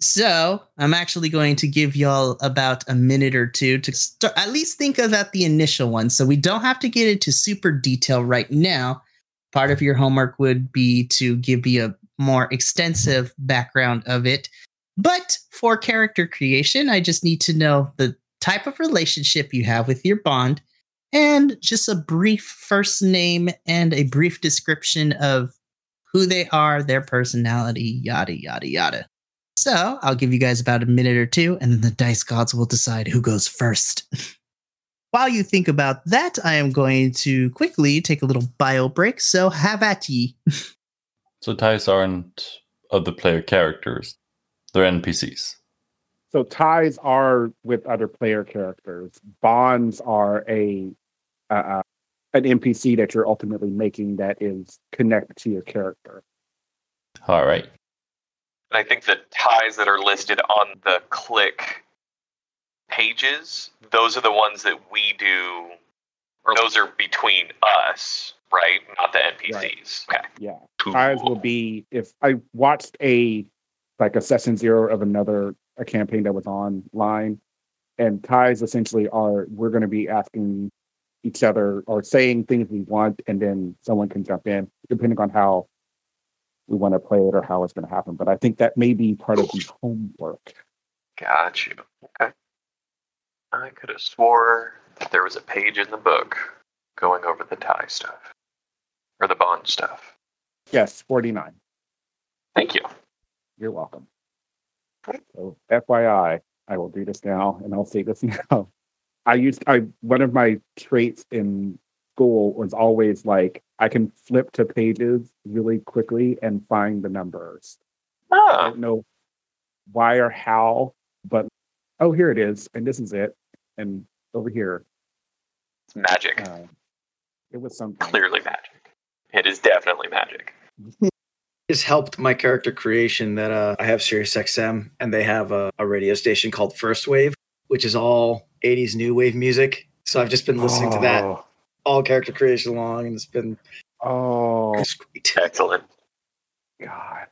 So I'm actually going to give y'all about a minute or two to start, at least think about the initial one. So we don't have to get into super detail right now. Part of your homework would be to give you a more extensive background of it. But for character creation, I just need to know the type of relationship you have with your bond, and just a brief first name and a brief description of who they are, their personality, yada, yada, yada. So I'll give you guys about a minute or two, and then the dice gods will decide who goes first. *laughs* While you think about that, I am going to quickly take a little bio break. So have at ye. *laughs* so ties aren't of the player characters; they're NPCs. So ties are with other player characters. Bonds are a uh, uh an NPC that you're ultimately making that is connected to your character. All right. And I think the ties that are listed on the clique pages, those are the ones that we do, or those are between us, right? Not the NPCs. Right. Okay. Yeah. Cool. Ties will be if I watched a like a session zero of another a campaign that was online. And ties essentially are we're going to be asking each other or saying things we want, and then someone can jump in, depending on how we want to play it or how it's going to happen. But I think that may be part of the homework. Got you. Okay. I could have swore that there was a page in the book going over the tie stuff or the bond stuff. Yes, 49. Thank you. You're welcome. So FYI, I will do this now and I'll say this *laughs* now. I used I one of my traits in school was always like I can flip to pages really quickly and find the numbers. Oh. I don't know why or how, but oh here it is, and this is it. And over here. It's magic. Uh, it was something. Clearly magic. It is definitely magic. *laughs* has helped my character creation that uh, I have Sirius XM and they have a, a, radio station called First Wave, which is all 80s new wave music. So I've just been listening oh. to that oh. all character creation along, and it's been oh it's great. excellent. God,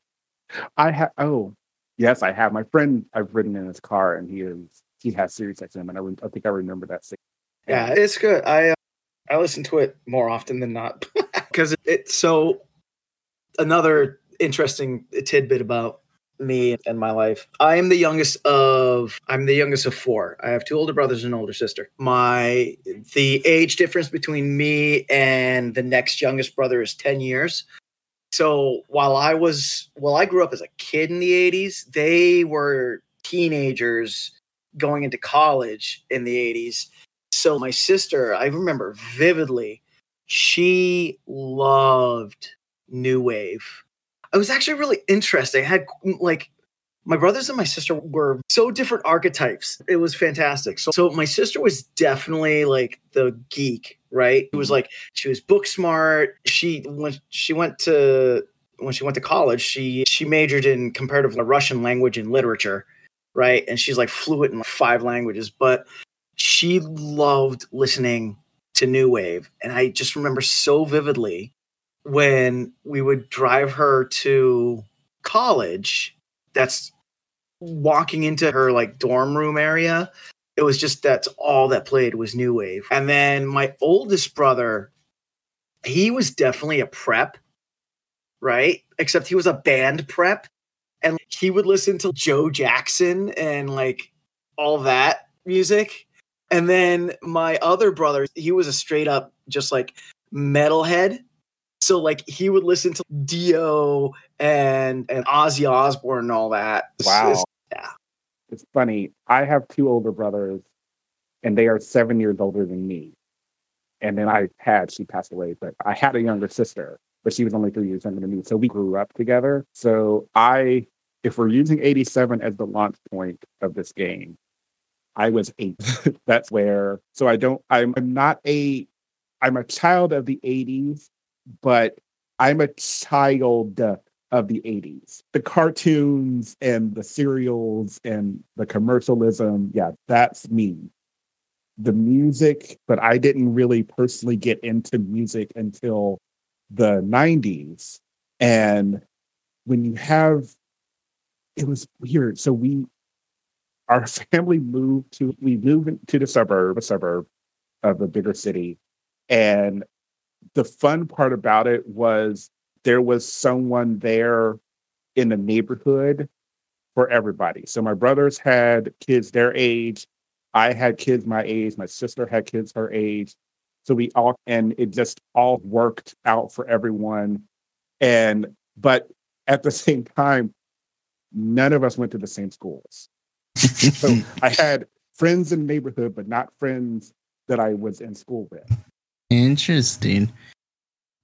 I have oh yes, I have my friend. I've ridden in his car, and he is he has Sirius XM, and I, re- I think I remember that. Scene. Yeah, it's good. I uh, I listen to it more often than not *laughs* because it's so another interesting tidbit about me and my life. I am the youngest of I'm the youngest of four. I have two older brothers and an older sister. My the age difference between me and the next youngest brother is 10 years. So while I was while I grew up as a kid in the 80s, they were teenagers going into college in the 80s. So my sister, I remember vividly, she loved new wave. It was actually really interesting. I had like my brothers and my sister were so different archetypes. It was fantastic. So, so my sister was definitely like the geek, right? It was mm-hmm. like she was book smart. She when she went to when she went to college, she she majored in comparative Russian language and literature, right? And she's like fluent in five languages, but she loved listening to new wave. And I just remember so vividly when we would drive her to college that's walking into her like dorm room area it was just that's all that played was new wave. And then my oldest brother he was definitely a prep right? Except he was a band prep. And he would listen to joe jackson and like all that music. And then my other brother he was a straight up just like metalhead so like he would listen to Dio and and Ozzy Osbourne and all that. Wow. It's- yeah. It's funny. I have two older brothers, and they are seven years older than me. And then I had, she passed away, but I had a younger sister, but she was only three years younger than me. So we grew up together. So I, if we're using 87 as the launch point of this game, I was eight. *laughs* That's where, so I don't, I'm, I'm not a, I'm a child of the 80s, but I'm a child of the 80s. The cartoons and the serials and the commercialism, yeah, that's me. The music, but I didn't really personally get into music until the 90s. And when you have, it was weird. So we, our *laughs* family moved to, we moved to the suburb, a suburb of a bigger city. And the fun part about it was there was someone there in the neighborhood for everybody. So my brothers had kids their age. I had kids my age. My sister had kids her age. So we all, and it just all worked out for everyone. And, but at the *laughs* same time, none of us went to the same schools. so *laughs* I had friends in the neighborhood, but not friends that I was in school with. Interesting.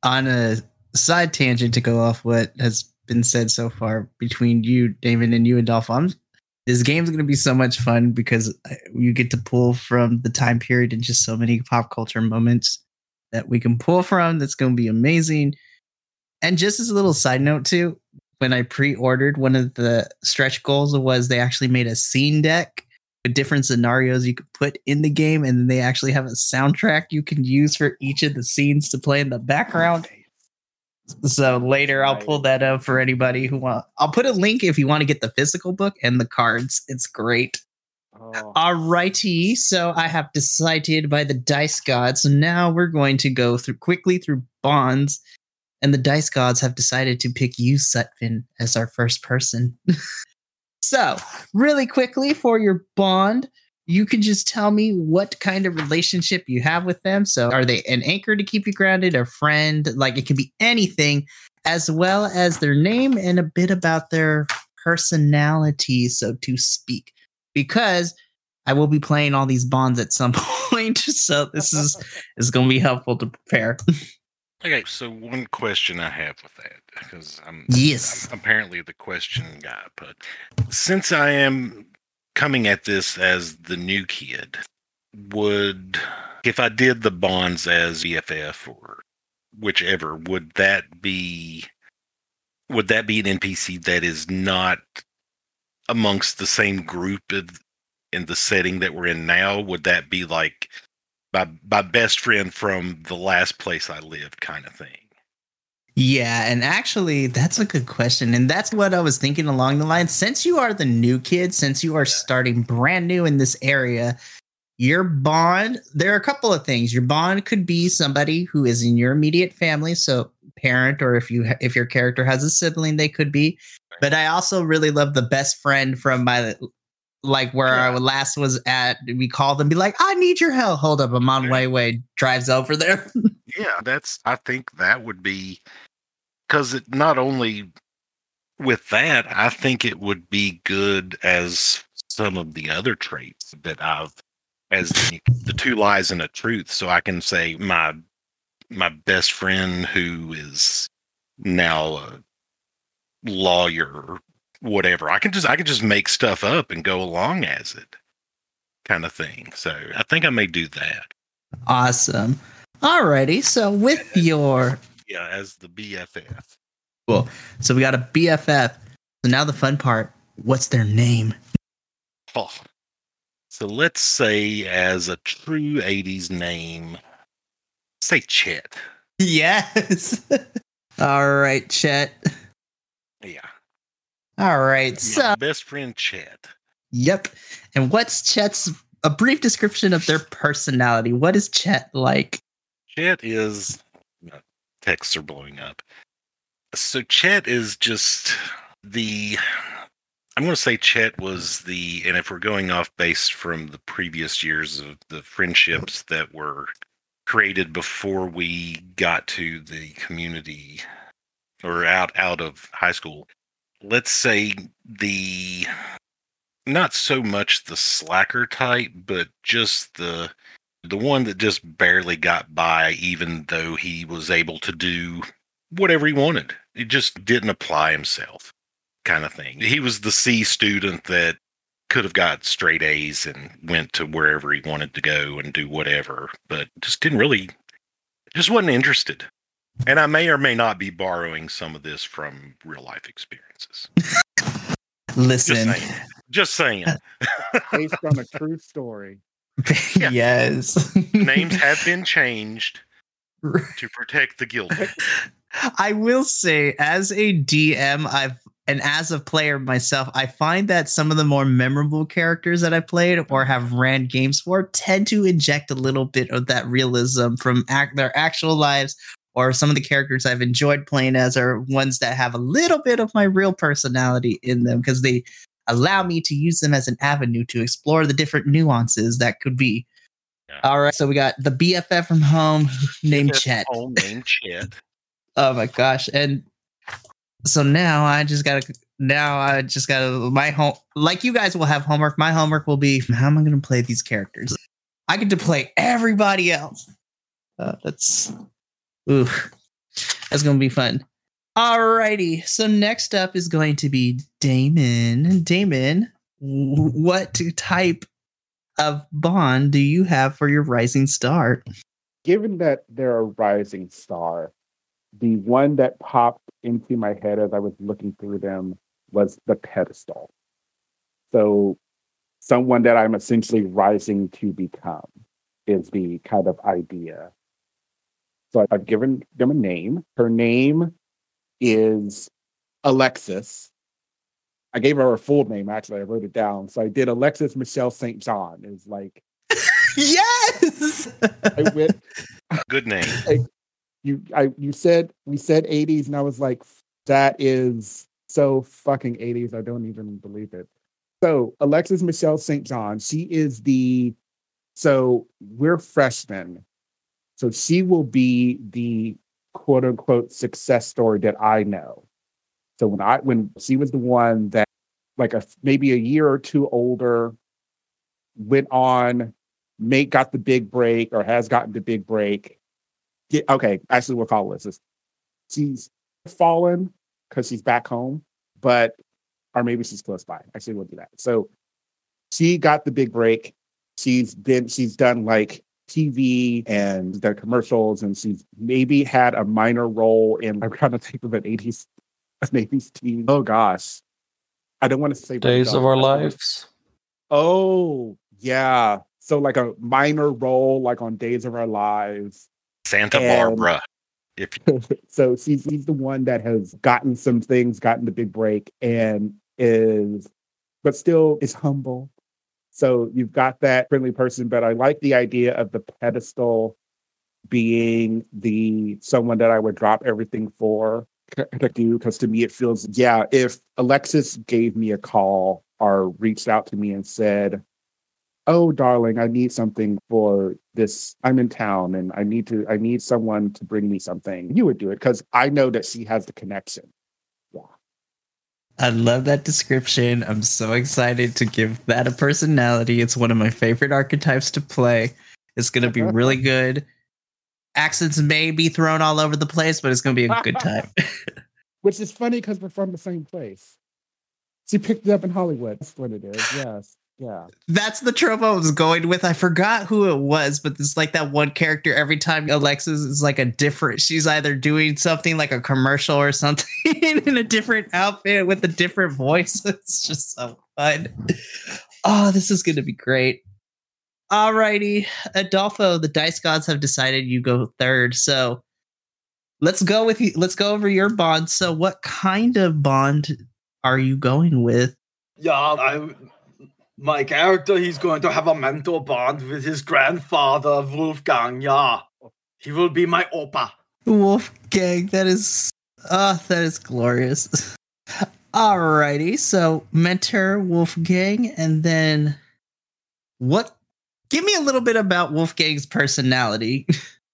On a side tangent to go off what has been said so far between you, Damon, and you, Adolfo, I'm, this game's going to be so much fun because you get to pull from the time period and just so many pop culture moments that we can pull from. That's going to be amazing. And just as a little side note, too, when I pre ordered, one of the stretch goals was they actually made a scene deck different scenarios you could put in the game. And then they actually have a soundtrack you can use for each of the scenes to play in the background. So later I'll pull that up for anybody who want. I'll put a link if you want to get the physical book and the cards. It's great. Oh, Alrighty, so I have decided by the dice gods. So now we're going to go through quickly through bonds, and the dice gods have decided to pick you, Sutphin, as our first person. *laughs* so, really quickly for your bond, you can just tell me what kind of relationship you have with them. So, are they an anchor to keep you grounded, a friend? Like it can be anything, as well as their name and a bit about their personality, so to speak. Because I will be playing all these bonds at some *laughs* point, so this is *laughs* is going to be helpful to prepare. *laughs* Okay, so one question I have with that, because I'm, Yes. I'm apparently the question guy, but since I am coming at this as the new kid, would if I did the bonds as EFF or whichever, would that be would that be an NPC that is not amongst the same group in, in the setting that we're in now? Would that be like my my best friend from the last place I lived kind of thing? Yeah, and actually, that's a good question. And that's what I was thinking along the line. Since you are the new kid, since you are starting brand new in this area, your bond, there are a couple of things. Your bond could be somebody who is in your immediate family, so parent, or if you if your character has a sibling, they could be. But I also really love the best friend from my like where I last was at. We call them, be like, "I need your help." Hold up, I'm on Yeah. way way. Drives over there. *laughs* Yeah, that's I think that would be because it not only with that, I think it would be good as some of the other traits that I've as the, the two lies and a truth. So I can say my my best friend who is now a lawyer whatever. I can just I can just make stuff up and go along as it kind of thing. So I think I may do that. Awesome. Alrighty. So with *laughs* your Yeah, as the BFF. cool. So we got a BFF. So now the fun part. What's their name? Oh. So let's say as a true 80s name, say Chet. Yes. *laughs* All right, Chet. Yeah. All right. So best friend Chet. Yep. And what's Chet's a brief description of their personality? What is Chet like? Chet is texts are blowing up. So Chet is just the I'm going to say Chet was the and if we're going off based from the previous years of the friendships that were created before we got to the community or out out of high school. Let's say the not so much the slacker type, but just the the one that just barely got by, even though he was able to do whatever he wanted. He just didn't apply himself, kind of thing. He was the C student that could have got straight A's and went to wherever he wanted to go and do whatever, but just didn't really, just wasn't interested. And I may or may not be borrowing some of this from real life experiences. Just Listen. saying. Just saying. Uh, *laughs* based on a true story. *laughs* Yeah. yes. Names have been changed *laughs* to protect the guilty. I will say, as a DM, I've and as a player myself, I find that some of the more memorable characters that I played or have ran games for tend to inject a little bit of that realism from act, their actual lives, or some of the characters I've enjoyed playing as are ones that have a little bit of my real personality in them because they allow me to use them as an avenue to explore the different nuances that could be. Yeah. All right, so we got the BFF from home *laughs* named Chet. Home named Chet. *laughs* Oh my gosh. And so now I just gotta now I just gotta my home like you guys will have homework. My homework will be how am I gonna play these characters? I get to play everybody else. Uh, that's oof. That's gonna be fun. Alrighty. So next up is going to be Damon. Damon, what type of bond do you have for your rising star? Given that they're a rising star, the one that popped into my head as I was looking through them was the pedestal. So, someone that I'm essentially rising to become is the kind of idea. So, I've given them a name. Her name is Alexis. I gave her a full name, actually. I wrote it down. So, I did Alexis Michelle St. John, is like, *laughs* yes. I went *laughs* Good name. you I you said we said 80s and I was like that is so fucking 80s I don't even believe it. So Alexis Michelle St. John, she is the so we're freshmen. So she will be the quote unquote success story that I know. So when I when she was the one that like a maybe a year or two older went on make got the big break or has gotten the big break okay, actually, we'll call this. Is she's fallen because she's back home, but or maybe she's close by. Actually, we'll do that. So she got the big break. She's been she's done like TV and the commercials, and she's maybe had a minor role in. I'm trying to think of an 80s an 80s team. Oh gosh, I don't want to say Days of Our Lives. Oh yeah, so like a minor role, like on Days of Our Lives. Santa And- Barbara. If *laughs* so she's he's the one that has gotten some things, gotten the big break, and is but still is humble. So you've got that friendly person, but I like the idea of the pedestal being the someone that I would drop everything for to do because to me it feels yeah if Alexis gave me a call or reached out to me and said "Oh, darling, I need something for this. I'm in town, and I need to. I need someone to bring me something." You would do it because I know that she has the connection. I love that description. I'm so excited to give that a personality. It's one of my favorite archetypes to play. It's going to be *laughs* really good. Accents may be thrown all over the place, but it's going to be a good *laughs* time. Which is funny because we're from the same place. She picked it up in Hollywood. That's what it is. Yes. Yeah. That's the trope I was going with. I forgot who it was, but it's like that one character every time Alexis is like a different, she's either doing something like a commercial or something *laughs* in a different outfit with a different voice. *laughs* It's just so fun. Oh, this is going to be great. Alrighty, Adolfo, the dice gods have decided you go third. So let's go with you. Let's go over your bond. So, what kind of bond are you going with? Yeah, I my character, he's going to have a mental bond with his grandfather, Wolfgang. Yeah, he will be my opa. Wolfgang, that is, oh, that is glorious. Alrighty, so mentor Wolfgang, and then what? Give me a little bit about Wolfgang's personality.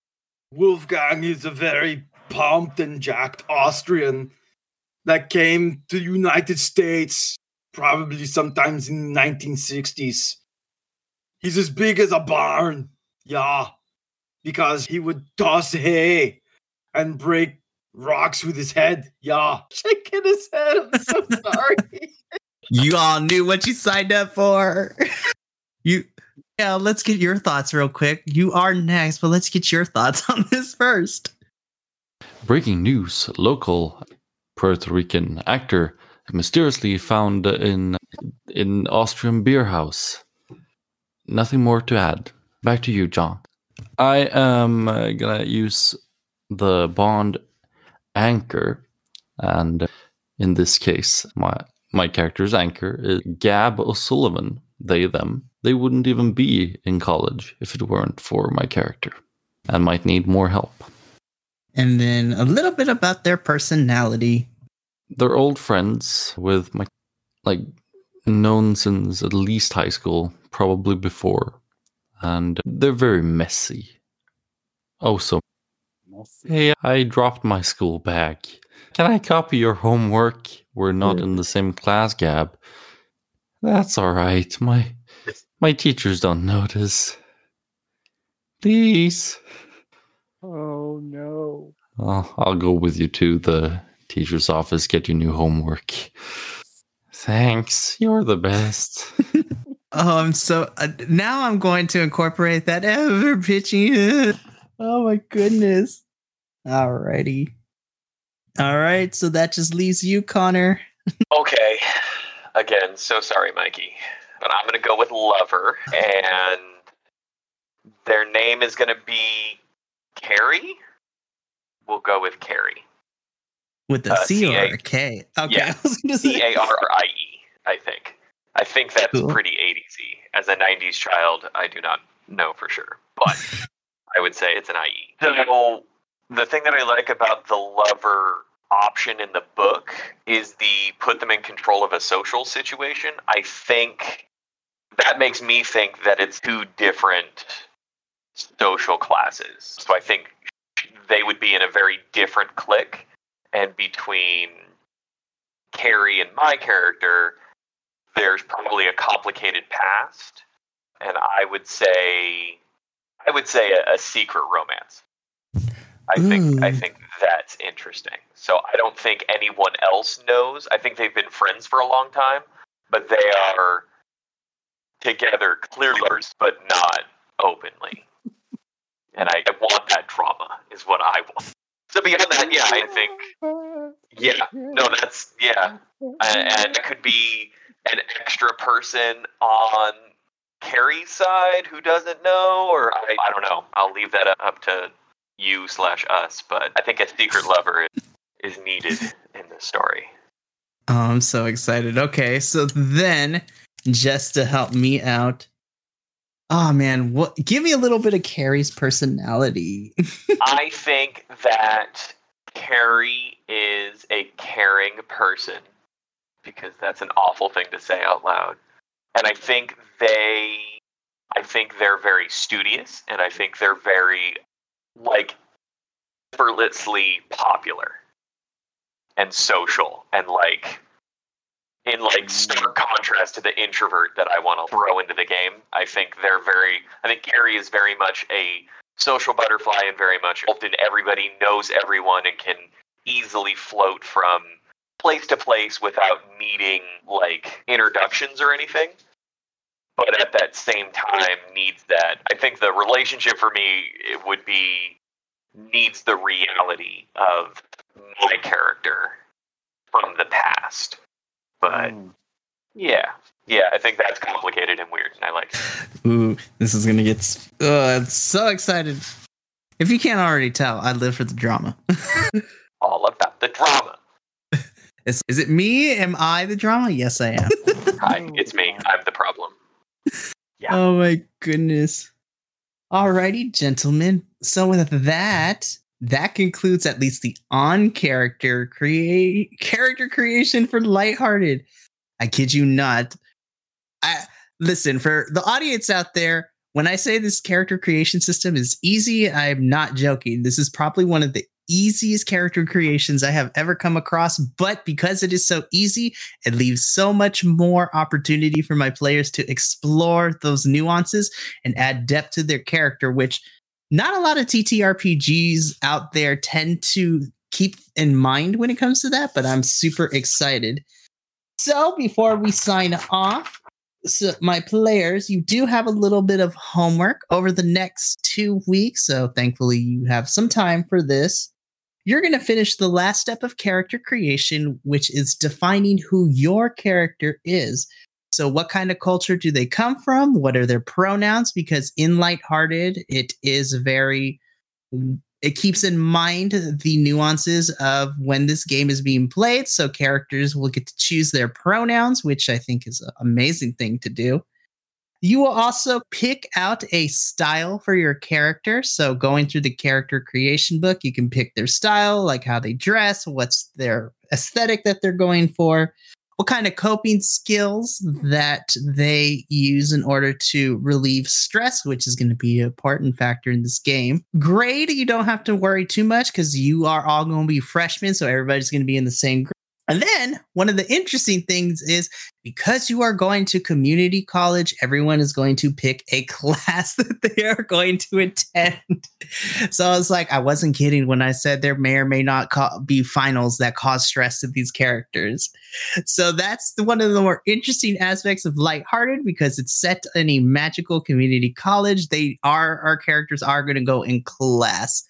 *laughs* Wolfgang is a very pumped and jacked Austrian that came to the United States probably sometimes in the 1960s. He's as big as a barn. Yeah. Because he would toss hay and break rocks with his head. Yeah. *laughs* Shaking his head. I'm so *laughs* sorry. you all knew what you signed up for. *laughs* you yeah, let's get your thoughts real quick. You are next, but let's get your thoughts on this first. Breaking news local Puerto Rican actor mysteriously found in in Austrian beer house. Nothing more to add. Back to you, John. I am uh, gonna use the bond anchor, and in this case, my my character's anchor is Gab O'Sullivan. They them. They wouldn't even be in college if it weren't for my character, and might need more help. And then a little bit about their personality they're old friends with my like known since at least high school, probably before, and they're very messy. Oh, so messy. hey, I dropped my school bag. Can I copy your homework? We're not in the *laughs* same class, Gab. That's all right. My my teachers don't notice. Please. Oh no. I'll, I'll go with you to the teacher's office, get your new homework. Thanks. You're the best. *laughs* oh, I'm so. Uh, now I'm going to incorporate that ever pitching. oh my goodness. Alrighty. All right. So that just leaves you, Conner. *laughs* okay. Again, so sorry, Mikey. But I'm going to go with Lover. And their name is going to be Carrie. We'll go with Carrie. With the uh, C or a K? Okay. Yeah. *laughs* C A R I E, I think. I think that's cool. pretty 80s As a 90s child, I do not know for sure, but *laughs* I would say it's an IE. So the thing that I like about the lover option in the book is the put them in control of a social situation. I think that makes me think that it's two different social classes. So I think they would be in a very different clique and between Carrie and my character, there's probably a complicated past, and I would say, I would say a, a secret romance. I Ooh. think hmm. I think that's interesting. So I don't think anyone else knows. I think they've been friends for a long time, but they are together clearly, but not openly. And I, I want that drama, is what I want. So beyond that, yeah, I think, yeah, no, *laughs* that's yeah, and it could be an extra person on Carrie's side who doesn't know, or I, I don't know. I'll leave that up to you slash us, but I think a secret *laughs* lover is, is needed in the story. Oh, I'm so excited. Okay, so then just to help me out, Oh man, what give me a little bit of Carrie's personality. *laughs* I think that Carrie is a caring person because that's an awful thing to say out loud. And I think they I think they're very studious, and I think they're very like effortlessly popular and social and like in like stark contrast to the introvert that I want to throw into the game. I think they're very I think Gary is very much a social butterfly and very much often everybody knows everyone and can easily float from place to place without needing like introductions or anything. But at that same time needs that I think the relationship for me would be needs the reality of my character from the past. But Mm. yeah, yeah, I think that's complicated and weird, and I like. it. Ooh, this is gonna get. Uh, I'm so excited. If you can't already tell, I live for the drama. *laughs* All about the drama. *laughs* is, is it me? Am I the drama? Yes, I am. *laughs* Hi, it's me. I'm the problem. Yeah. Oh my goodness. Alrighty, gentlemen. So with that, that concludes at least the on character create character creation for lighthearted. I kid you not. I listen for the audience out there. When I say this character creation system is easy, I'm not joking. This is probably one of the easiest character creations I have ever come across. But because it is so easy, it leaves so much more opportunity for my players to explore those nuances and add depth to their character, which not a lot of TTRPGs out there tend to keep in mind when it comes to that, but I'm super excited. So before we sign off, so my players, you do have a little bit of homework over the next two weeks. So thankfully, you have some time for this. You're going to finish the last step of character creation, which is defining who your character is. So, what kind of culture do they come from? What are their pronouns? Because in Lighthearted, it is very, it keeps in mind the nuances of when this game is being played. So, characters will get to choose their pronouns, which I think is an amazing thing to do. You will also pick out a style for your character. So, going through the character creation book, you can pick their style, like how they dress, what's their aesthetic that they're going for, what kind of coping skills that they use in order to relieve stress, which is going to be an important factor in this game. Grade, you don't have to worry too much because you are all going to be freshmen, so everybody's going to be in the same. And then one of the interesting things is because you are going to community college, everyone is going to pick a *laughs* class that they are going to attend. So I was like, I wasn't kidding when I said there may or may not ca- be finals that cause stress to these characters. So that's one of the more interesting aspects of Lighthearted because it's set in a magical community college. They are, our characters are going to go in class.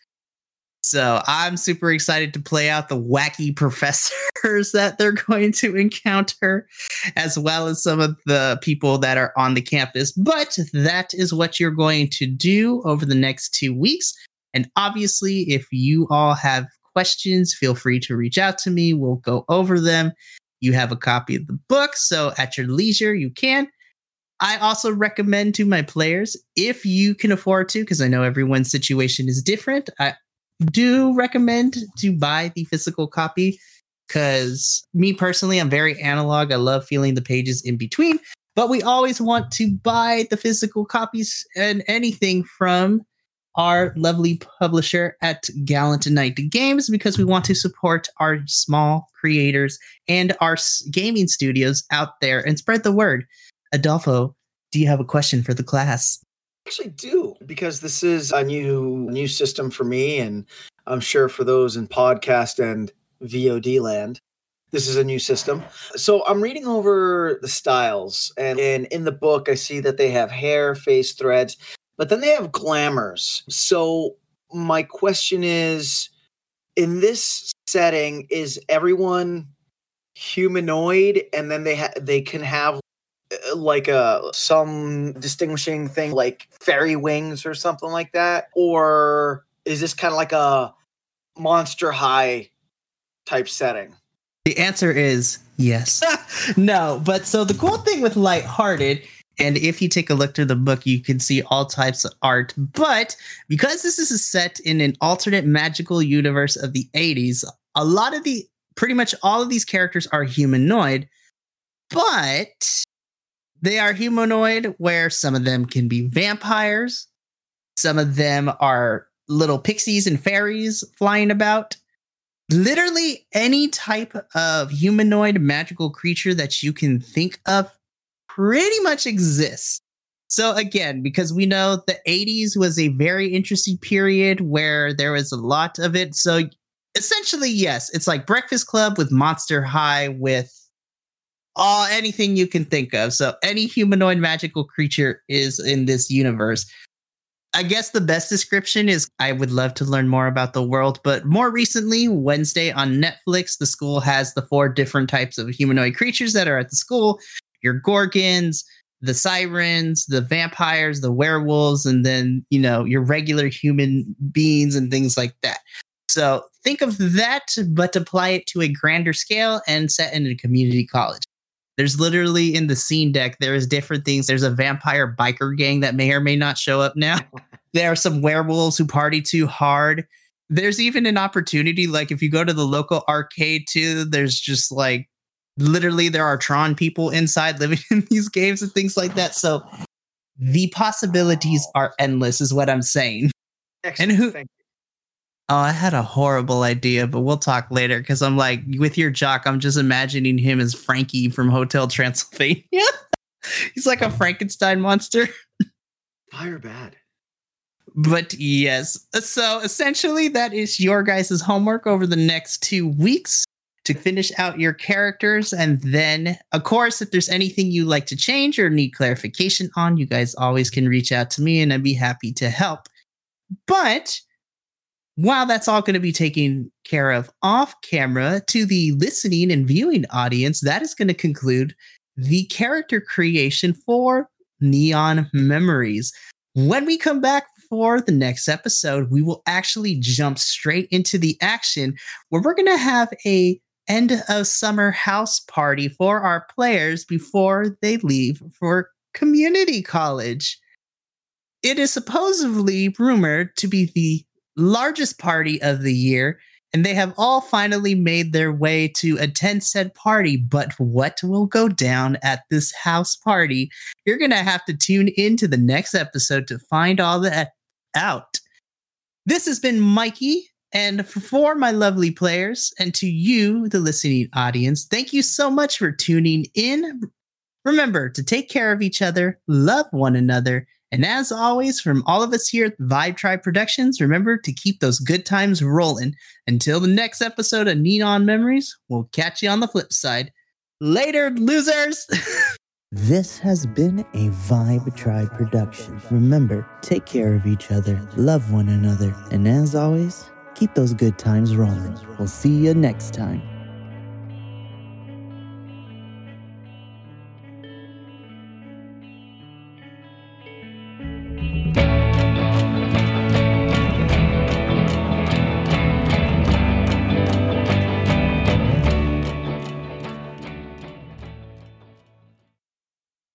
So I'm super excited to play out the wacky professors *laughs* that they're going to encounter, as well as some of the people that are on the campus. But that is what you're going to do over the next two weeks. And obviously, if you all have questions, feel free to reach out to me. We'll go over them. You have a copy of the book, so at your leisure, you can. I also recommend to my players, if you can afford to, because I know everyone's situation is different, I do recommend to buy the physical copy because me personally, I'm very analog. I love feeling the pages in between, but we always want to buy the physical copies and anything from our lovely publisher at Gallant Knight Games because we want to support our small creators and our gaming studios out there and spread the word. Adolfo, do you have a question for the class? Actually do because this is a new new system for me and i'm sure for those in podcast and vod land this is a new system. So i'm reading over the styles and, and in the book i see that they have hair face threads but then they have glamours. So my question is in this setting is everyone humanoid and then they ha- they can have like a some distinguishing thing like fairy wings or something like that or is this kind of like a monster high type setting The answer is yes. *laughs* no, but so the cool thing with Lighthearted, and if you take a look through the book, you can see all types of art. But because this is a set in an alternate magical universe of the 80s, a lot of the pretty much all of these characters are humanoid, but They are humanoid, where some of them can be vampires, some of them are little pixies and fairies flying about. Literally any type of humanoid magical creature that you can think of pretty much exists. So again, because we know the 80s was a very interesting period where there was a lot of it. So essentially, yes, it's like Breakfast Club with Monster High with all anything you can think of. So any humanoid magical creature is in this universe. I guess the best description is I would love to learn more about the world, but more recently, Wednesday on Netflix, the school has the four different types of humanoid creatures that are at the school your gorgons, the sirens, the vampires, the werewolves, and then, you know, your regular human beings and things like that. So think of that, but apply it to a grander scale and set in a community college. There's literally in the scene deck, there is different things. There's a vampire biker gang that may or may not show up now. *laughs* there are some werewolves who party too hard. There's even an opportunity, like if you go to the local arcade too, there's just like literally there are Tron people inside living *laughs* in these games and things like that. So the possibilities are endless, is what I'm saying. Excellent. And who- Oh, I had a horrible idea, but we'll talk later because I'm like, with your jock, I'm just imagining him as Frankie from Hotel Transylvania. *laughs* He's like a Frankenstein monster. Fire bad. But yes, so essentially, that is your guys' homework over the next two weeks to finish out your characters. And then, of course, if there's anything you like to change or need clarification on, you guys always can reach out to me and I'd be happy to help. But while that's all going to be taken care of off camera to the listening and viewing audience, that is going to conclude the character creation for Neon Memories. When we come back for the next episode, we will actually jump straight into the action where we're going to have a end of summer house party for our players before they leave for community college. It is supposedly rumored to be the largest party of the year, and they have all finally made their way to attend said party. But what will go down at this house party? You're going to have to tune into the next episode to find all that out. This has been Mikey, and for my lovely players, and to you, the listening audience, thank you so much for tuning in. Remember to take care of each other, love one another, and as always, from all of us here at Vibe Tribe Productions, remember to keep those good times rolling. Until the next episode of Neon Memories, we'll catch you on the flip side. Later, losers! *laughs* This has been a Vibe Tribe production. Remember, take care of each other, love one another, and as always, keep those good times rolling. We'll see you next time.